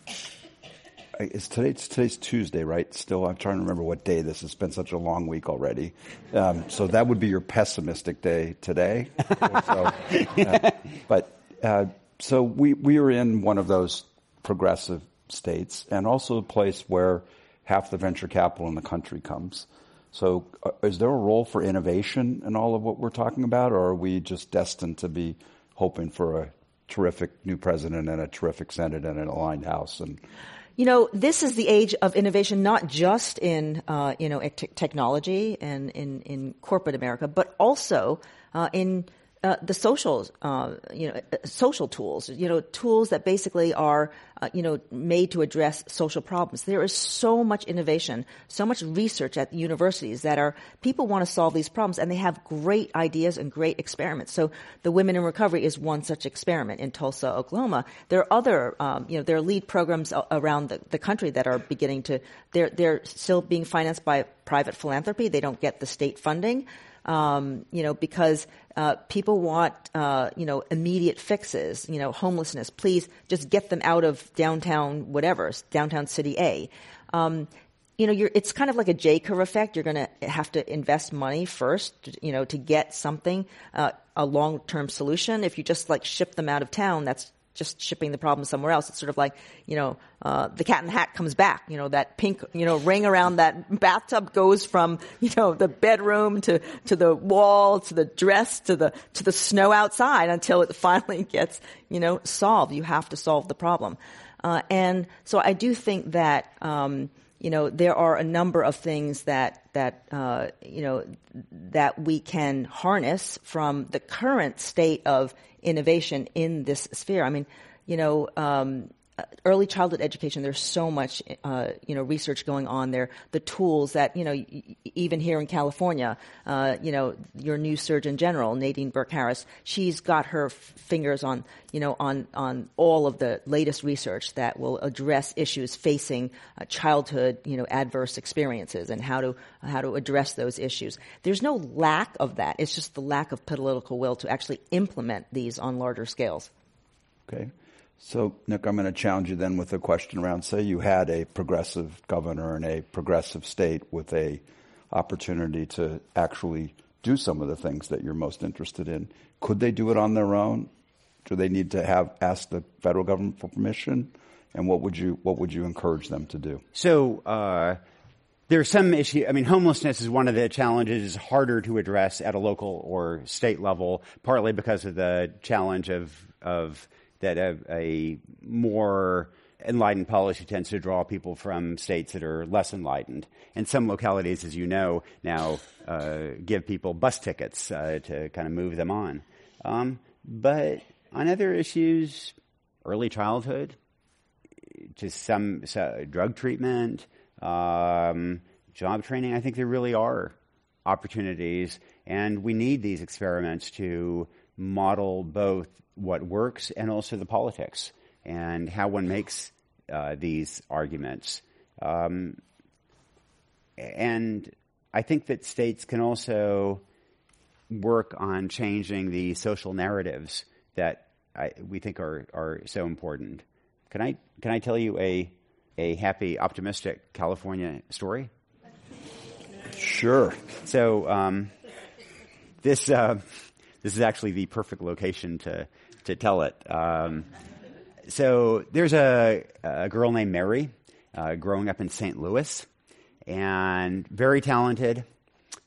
Speaker 2: it's today, it's today's Tuesday, right? Still, I'm trying to remember what day this has been such a long week already. Um, so that would be your pessimistic day today. <laughs> so, uh, but uh, so we we are in one of those progressive states, and also a place where half the venture capital in the country comes. So, uh, is there a role for innovation in all of what we're talking about, or are we just destined to be hoping for a terrific new president and a terrific Senate and an aligned House. And
Speaker 3: you know, this is the age of innovation, not just in, uh, you know, t- technology and in, in corporate America, but also uh, in uh, the social, uh, you know, uh, social tools, you know, tools that basically are, uh, you know, made to address social problems. There is so much innovation, so much research at universities that are people want to solve these problems, and they have great ideas and great experiments. So, the Women in Recovery is one such experiment in Tulsa, Oklahoma. There are other, um, you know, there are lead programs around the, the country that are beginning to. They're they're still being financed by private philanthropy. They don't get the state funding um, you know, because uh, people want, uh, you know, immediate fixes, you know, homelessness. Please just get them out of downtown, whatever, downtown city A. Um, you know, it's kind of like a J curve effect. You're going to have to invest money first, you know, to get something, uh, a long term solution. If you just like ship them out of town, that's just shipping the problem somewhere else. It's sort of like, you know, uh, the cat in the hat comes back. You know, that pink, you know, ring around that bathtub goes from, you know, the bedroom to, to the wall, to the dress, to the, to the snow outside until it <laughs> finally gets, you know, solved. You have to solve the problem. Uh, and so I do think that, um, you know, there are a number of things that that uh, you know that we can harness from the current state of innovation in this sphere. I mean, you know, um, early childhood education, there's so much, uh, you know, research going on there. The tools that, you know, even here in California, uh, you know, your new Surgeon General, Nadine Burke Harris, she's got her fingers on, you know, on, on all of the latest research that will address issues facing uh, childhood, you know, adverse experiences and how to, how to address those issues. There's no lack of that. It's just the lack of political will to actually implement these on larger scales.
Speaker 2: Okay. So, Nick, I'm going to challenge you then with a question around say you had a progressive governor in a progressive state with a opportunity to actually do some of the things that you're most interested in. Could they do it on their own? Do they need to have ask the federal government for permission? And what would you what would you encourage them to do?
Speaker 4: So uh, there's some issue. I mean, homelessness is one of the challenges harder to address at a local or state level, partly because of the challenge of of that a, a more enlightened policy tends to draw people from states that are less enlightened. And some localities, as you know, now uh, give people bus tickets uh, to kind of move them on. Um, but on other issues, early childhood, to some drug treatment, um, job training, I think there really are opportunities, and we need these experiments to model both what works and also the politics and how one makes uh, these arguments. Um, and I think that states can also work on changing the social narratives that I, we think are, are so important. Can I, can I tell you a, a happy, optimistic California story?
Speaker 2: Sure.
Speaker 4: So um, this uh, this is actually the perfect location to to tell it. Um, so there's a, a, girl named Mary uh, growing up in St. Louis, and very talented,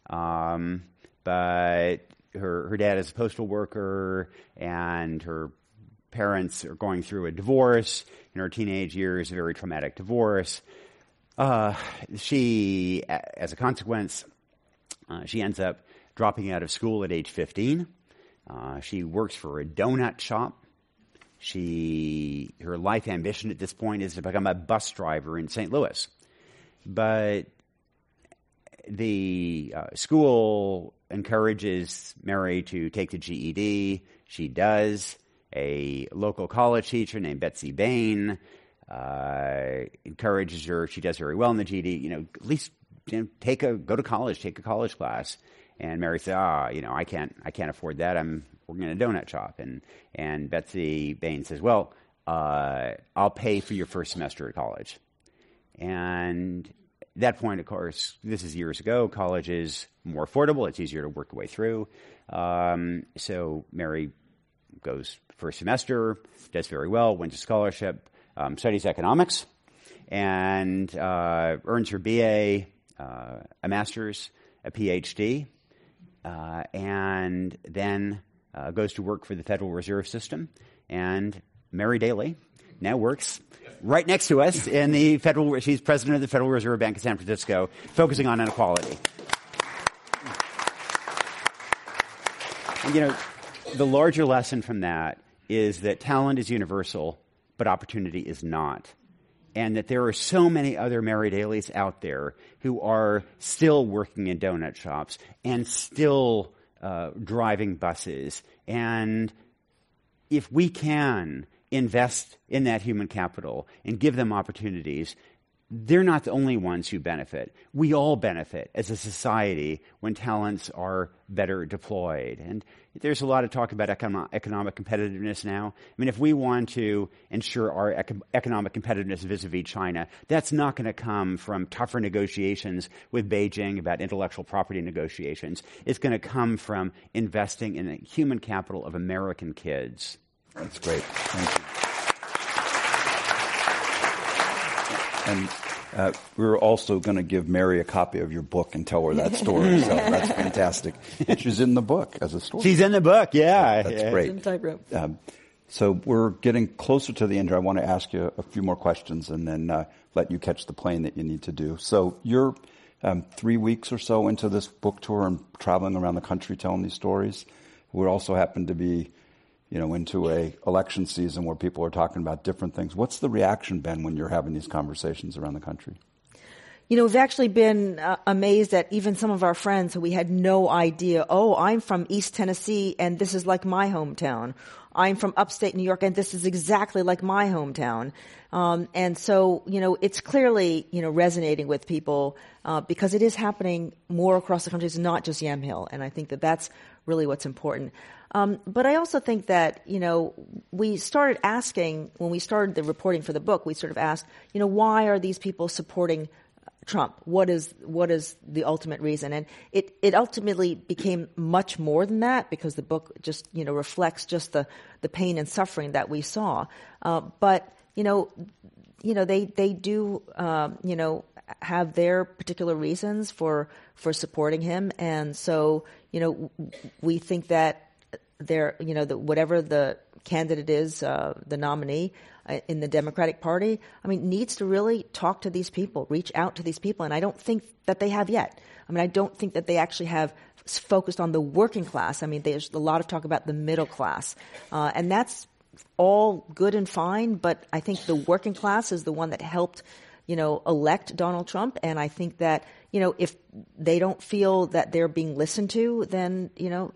Speaker 4: um, but her her dad is a postal worker, and her parents are going through a divorce in her teenage years, a very traumatic divorce. Uh, she, as a consequence, uh, she ends up dropping out of school at age 15. Uh, she works for a donut shop. She, her life ambition at this point is to become a bus driver in St. Louis. But the uh, school encourages Mary to take the GED. She does. A local college teacher named Betsy Bain uh, encourages her. She does very well in the GED. You know, at least you know, take a go to college, take a college class. And Mary said, "Ah, you know, I can't, I can't afford that. I'm working in a donut shop." And and Betsy Bain says, "Well, uh, I'll pay for your first semester at college." And at that point, of course, this is years ago. College is more affordable. It's easier to work your way through. Um, so Mary goes first semester, does very well, wins a scholarship, um, studies economics, and uh, earns her BA, uh, a master's, a PhD, uh, and then uh, goes to work for the Federal Reserve System. And Mary Daly now works right next to us in the Federal. She's president of the Federal Reserve Bank of San Francisco, focusing on inequality. And you know, the larger lesson from that is that talent is universal, but opportunity is not. And that there are so many other Mary Dalys out there who are still working in donut shops and still uh, driving buses. And if we can invest in that human capital and give them opportunities, they're not the only ones who benefit. We all benefit as a society when talents are better deployed. And there's a lot of talk about economic competitiveness now. I mean, if we want to ensure our economic competitiveness vis-a-vis China, that's not going to come from tougher negotiations with Beijing about intellectual property negotiations. It's going to come from investing in the human capital of American kids.
Speaker 2: That's great. Thank you. And uh, we are also going to give Mary a copy of your book and tell her that story. so <laughs> that's fantastic. And she's in the book as a story.
Speaker 4: She's in the book, yeah.
Speaker 2: That's
Speaker 4: yeah.
Speaker 2: great. Um, so we're getting closer to the end here. I want to ask you a few more questions and then uh, let you catch the plane that you need to do. So you're um, three weeks or so into this book tour and traveling around the country telling these stories. We also happen to be you know, into a election season where people are talking about different things. What's the reaction been when you're having these conversations around the country?
Speaker 3: You know, we've actually been uh, amazed at even some of our friends who we had no idea. Oh, I'm from East Tennessee and this is like my hometown. I'm from upstate New York and this is exactly like my hometown. Um, and so, you know, it's clearly, you know, resonating with people uh, because it is happening more across the country. It's not just Yamhill. And I think that that's really what's important. Um, but I also think that, you know, we started asking, when we started the reporting for the book, we sort of asked, you know, why are these people supporting Trump? What is, what is the ultimate reason? And it, it ultimately became much more than that because the book just, you know, reflects just the, the pain and suffering that we saw. Uh, but, you know, you know, they, they do, um, you know, have their particular reasons for, for supporting him. And so, you know, we think that there, you know, the, whatever the candidate is, uh, the nominee uh, in the Democratic Party, I mean, needs to really talk to these people, reach out to these people, and I don't think that they have yet. I mean, I don't think that they actually have focused on the working class. I mean, there's a lot of talk about the middle class, uh, and that's all good and fine. But I think the working class is the one that helped, you know, elect Donald Trump, and I think that you know if they don't feel that they're being listened to, then you know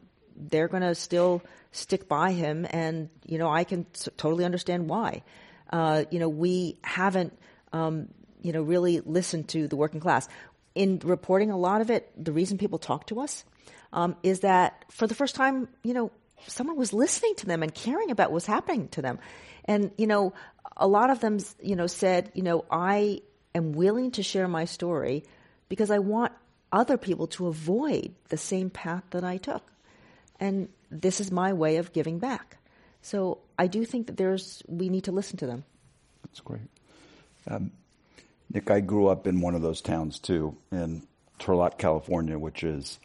Speaker 3: they're going to still stick by him, and you know I can totally understand why. Uh, you know, we haven't um, you know really listened to the working class in reporting a lot of it. The reason people talk to us um, is that for the first time, you know, someone was listening to them and caring about what's happening to them, and you know, a lot of them, you know, said, you know, I am willing to share my story because I want other people to avoid the same path that I took. And this is my way of giving back. So I do think that there's, we need to listen to them.
Speaker 2: That's great. Um, Nick, I grew up in one of those towns too, in Turlock, California, which is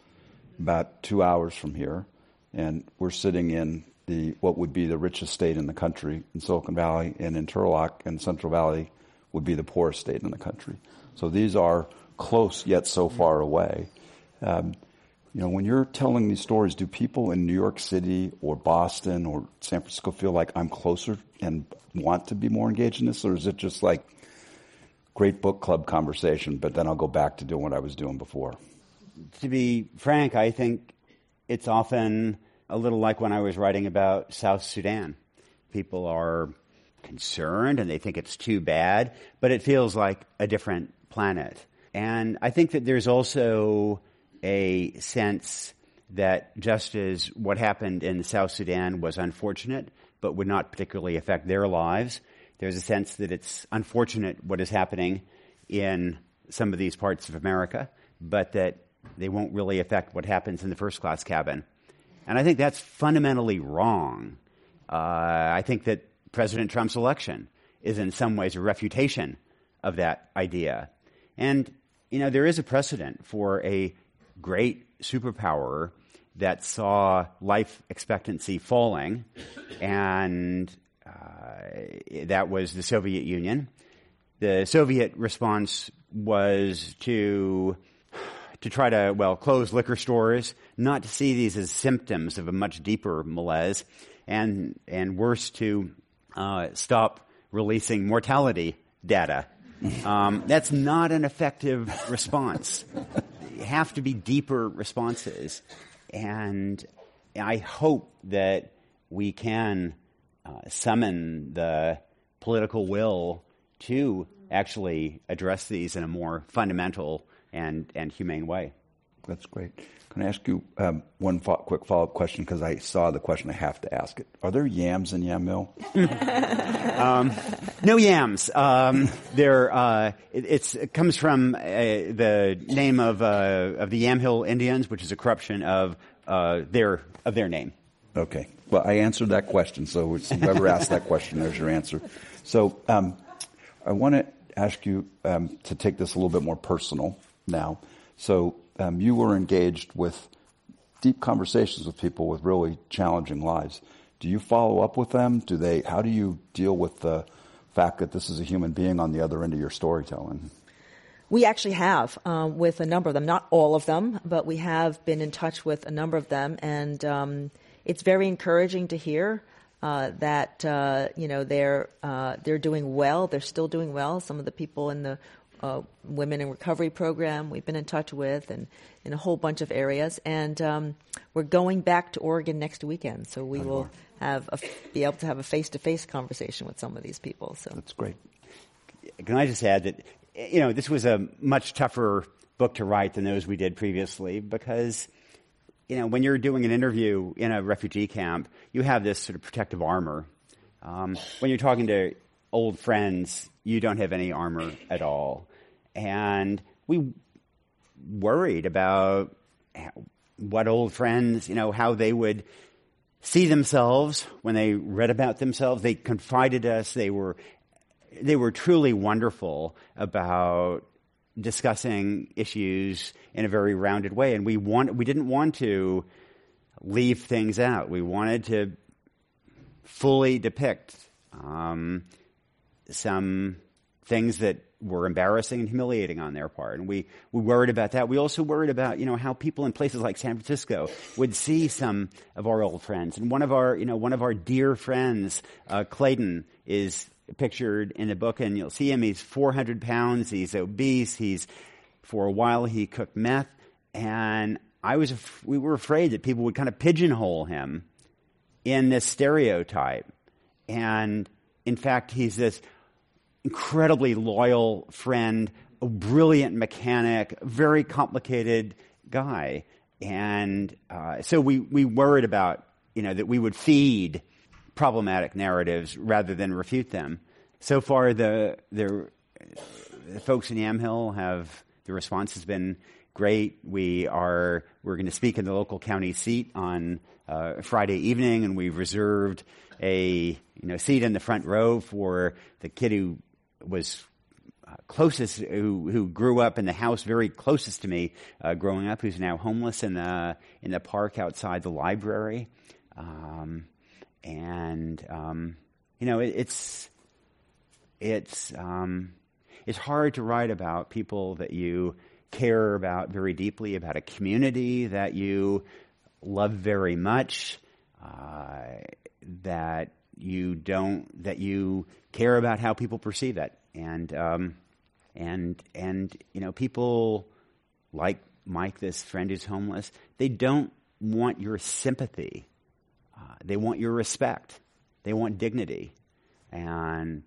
Speaker 2: about two hours from here. And we're sitting in the, what would be the richest state in the country in Silicon Valley, and in Turlock and Central Valley would be the poorest state in the country. So these are close yet so far away. Um, you know, when you're telling these stories, do people in New York City or Boston or San Francisco feel like I'm closer and want to be more engaged in this, or is it just like great book club conversation, but then I'll go back to doing what I was doing before?
Speaker 4: To be frank, I think it's often a little like when I was writing about South Sudan. People are concerned and they think it's too bad, but it feels like a different planet. And I think that there's also a sense that just as what happened in South Sudan was unfortunate, but would not particularly affect their lives, there's a sense that it's unfortunate what is happening in some of these parts of America, but that they won't really affect what happens in the first class cabin. And I think that's fundamentally wrong. Uh, I think that President Trump's election is in some ways a refutation of that idea. And, you know, there is a precedent for a great superpower that saw life expectancy falling, and uh, that was the Soviet Union. The Soviet response was to to try to well close liquor stores, not to see these as symptoms of a much deeper malaise, and and worse to uh, stop releasing mortality data. Um, that's not an effective response. Have to be deeper responses, and I hope that we can uh, summon the political will to actually address these in a more fundamental and, and humane way.
Speaker 2: That's great. Can I ask you um, one fo- quick follow up question? Because I saw the question, I have to ask it. Are there yams in Yamhill? <laughs>
Speaker 4: um, no yams. Um, there, uh, it, it, comes from uh, the name of, uh, of the Yamhill Indians, which is a corruption of, uh, their, of their name.
Speaker 2: Okay. Well, I answered that question. So whoever asked that question, there's your answer. So um, I want to ask you um, to take this a little bit more personal now. So um, you were engaged with deep conversations with people with really challenging lives. Do you follow up with them? Do they? How do you deal with the fact that this is a human being on the other end of your storytelling?
Speaker 3: We actually have um, with a number of them, not all of them, but we have been in touch with a number of them, and um, it's very encouraging to hear uh, that uh, you know they're uh, they're doing well. They're still doing well. Some of the people in the uh, women in recovery program we've been in touch with and in a whole bunch of areas. And um, we're going back to oregon next weekend. So we will have a, be able to have a face-to-face conversation with some of these people so.
Speaker 2: That's great.
Speaker 4: Can i just add that you know this was a much tougher book to write than those we did previously because you know when you're doing an interview in a refugee camp you have this sort of protective armor. Um, when you're talking to old friends, you don't have any armor at all. And we worried about what old friends, you know, how they would see themselves when they read about themselves. They confided us. They were, they were truly wonderful about discussing issues in a very rounded way. And we want, we didn't want to leave things out. We wanted to fully depict um, some things that were embarrassing and humiliating on their part. And we, we worried about that. We also worried about, you know, how people in places like San Francisco would see some of our old friends. And one of our, you know, one of our dear friends, uh, Clayton, is pictured in the book and you'll see him. He's 400 pounds. He's obese. He's, for a while, he cooked meth. And I was, we were afraid that people would kind of pigeonhole him in this stereotype. And in fact, he's this incredibly loyal friend, a brilliant mechanic, very complicated guy. And uh, so we, we worried about, you know, that we would feed problematic narratives rather than refute them. So far, the, the, the folks in Yamhill have, the response has been great. We are we're going to speak in the local county seat on uh, Friday evening, and we've reserved a you know seat in the front row for the kid who was uh, closest, who who grew up in the house very closest to me, uh, growing up, who's now homeless in the in the park outside the library, um, and um, you know it, it's it's um, it's hard to write about people that you care about very deeply, about a community that you love very much, uh, that you don't, that you care about how people perceive it, and um, and and you know people like Mike, this friend who's homeless, they don't want your sympathy. Uh, they want your respect. They want dignity. And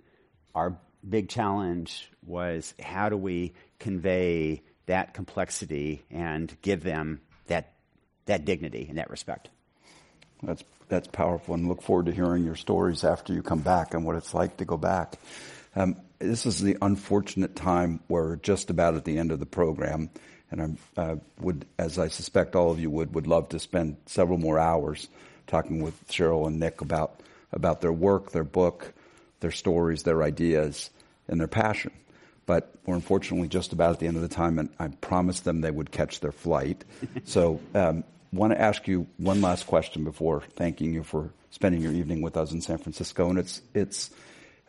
Speaker 4: our big challenge was how do we convey that complexity and give them that, that dignity and that respect.
Speaker 2: That's, that's powerful and look forward to hearing your stories after you come back and what it's like to go back. Um, this is the unfortunate time where just about at the end of the program, and I uh, would, as I suspect all of you would, would love to spend several more hours talking with Sheryl and Nick about about their work, their book, their stories, their ideas, and their passion but we're unfortunately just about at the end of the time, and I promised them they would catch their flight. so, um, want to ask you one last question before thanking you for spending your evening with us in San Francisco, and it's it's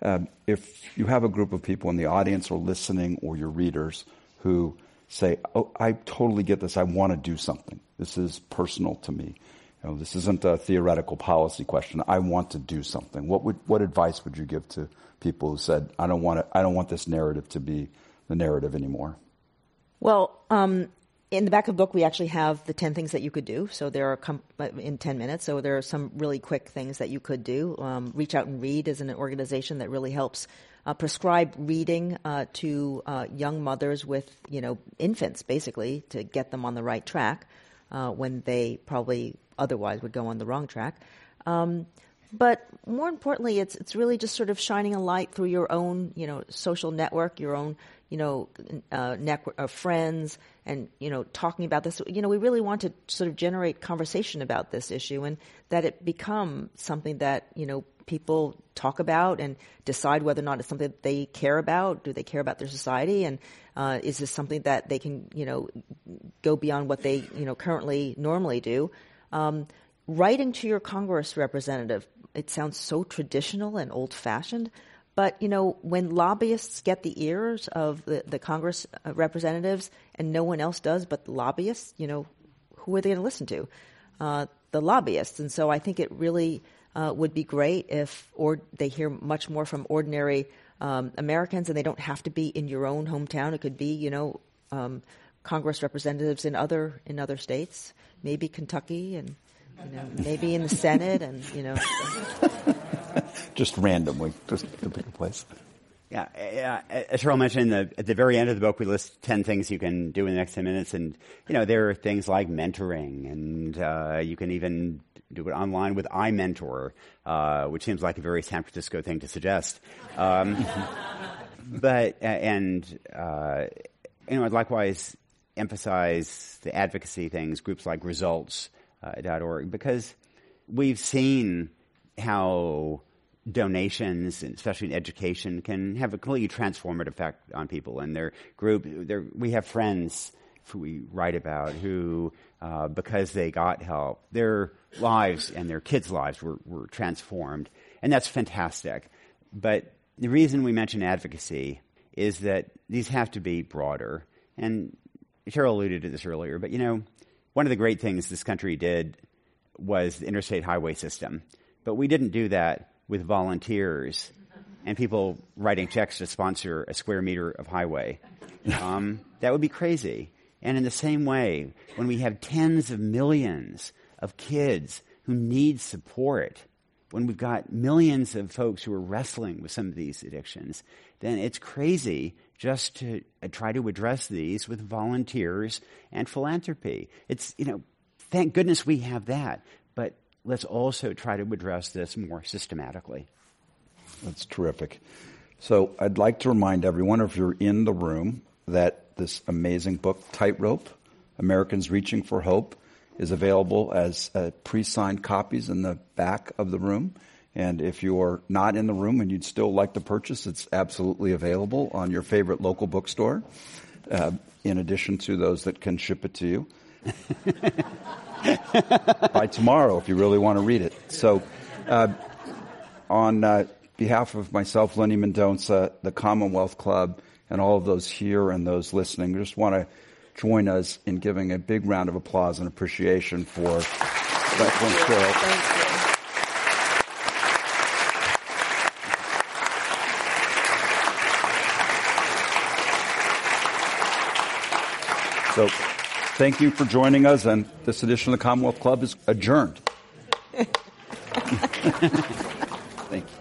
Speaker 2: um, if you have a group of people in the audience or listening or your readers who say, "Oh, I totally get this. I want to do something. This is personal to me." You know, this isn't a theoretical policy question. I want to do something. What would what advice would you give to people who said, I don't want it, I don't want this narrative to be the narrative anymore?
Speaker 3: Well, um, in the back of the book, we actually have the 10 things that you could do. So there are, com- in 10 minutes, so there are some really quick things that you could do. Um, Reach Out and Read is an organization that really helps uh, prescribe reading uh, to uh, young mothers with, you know, infants, basically, to get them on the right track uh, when they probably otherwise would go on the wrong track. Um, but more importantly, it's it's really just sort of shining a light through your own, you know, social network, your own, you know, uh, network of friends, and you know, talking about this. You know, we really want to sort of generate conversation about this issue, and that it become something that you know people talk about and decide whether or not it's something that they care about. Do they care about their society, and uh, is this something that they can, you know, go beyond what they, you know, currently normally do? Um, writing to your Congress representative, it sounds so traditional and old fashioned. But, you know, when lobbyists get the ears of the, the Congress uh, representatives and no one else does but the lobbyists, you know, who are they going to listen to? Uh, the lobbyists. And so I think it really uh, would be great if or they hear much more from ordinary um, Americans and they don't have to be in your own hometown. It could be, you know, um, Congress representatives in other in other states, maybe Kentucky and you know, maybe in the Senate and, you know. <laughs>
Speaker 2: just randomly, just to pick a place.
Speaker 4: Yeah, yeah. As Sheryl mentioned, the, at the very end of the book, we list 10 things you can do in the next 10 minutes. And, you know, there are things like mentoring, and uh, you can even do it online with iMentor, uh, which seems like a very San Francisco thing to suggest. Um, <laughs> but, and, uh, you know, likewise emphasize the advocacy things, groups like Results, uh, because we've seen how donations, especially in education, can have a completely transformative effect on people and their group. Their, we have friends who we write about who, uh, because they got help, their lives and their kids' lives were, were transformed, and that's fantastic. But the reason we mention advocacy is that these have to be broader. And Sheryl alluded to this earlier, but you know, one of the great things this country did was the interstate highway system. But we didn't do that with volunteers and people writing checks to sponsor a square meter of highway. Um, that would be crazy. And in the same way, when we have tens of millions of kids who need support, when we've got millions of folks who are wrestling with some of these addictions, then it's crazy just to uh, try to address these with volunteers and philanthropy. It's, you know, thank goodness we have that, but let's also try to address this more systematically.
Speaker 2: That's terrific. So I'd like to remind everyone, if you're in the room, that this amazing book, Tightrope, Americans Reaching for Hope, is available as uh, pre-signed copies in the back of the room. And if you're not in the room and you'd still like to purchase, it's absolutely available on your favorite local bookstore, uh, in addition to those that can ship it to you. <laughs> <laughs> by tomorrow if you really want to read it. So, uh, on uh, behalf of myself, Lenny Mendonca, the Commonwealth Club, and all of those here and those listening, I just want to join us in giving a big round of applause and appreciation for.
Speaker 3: Thank you.
Speaker 2: So, thank you for joining us, and this edition of the Commonwealth Club is adjourned. <laughs> thank you.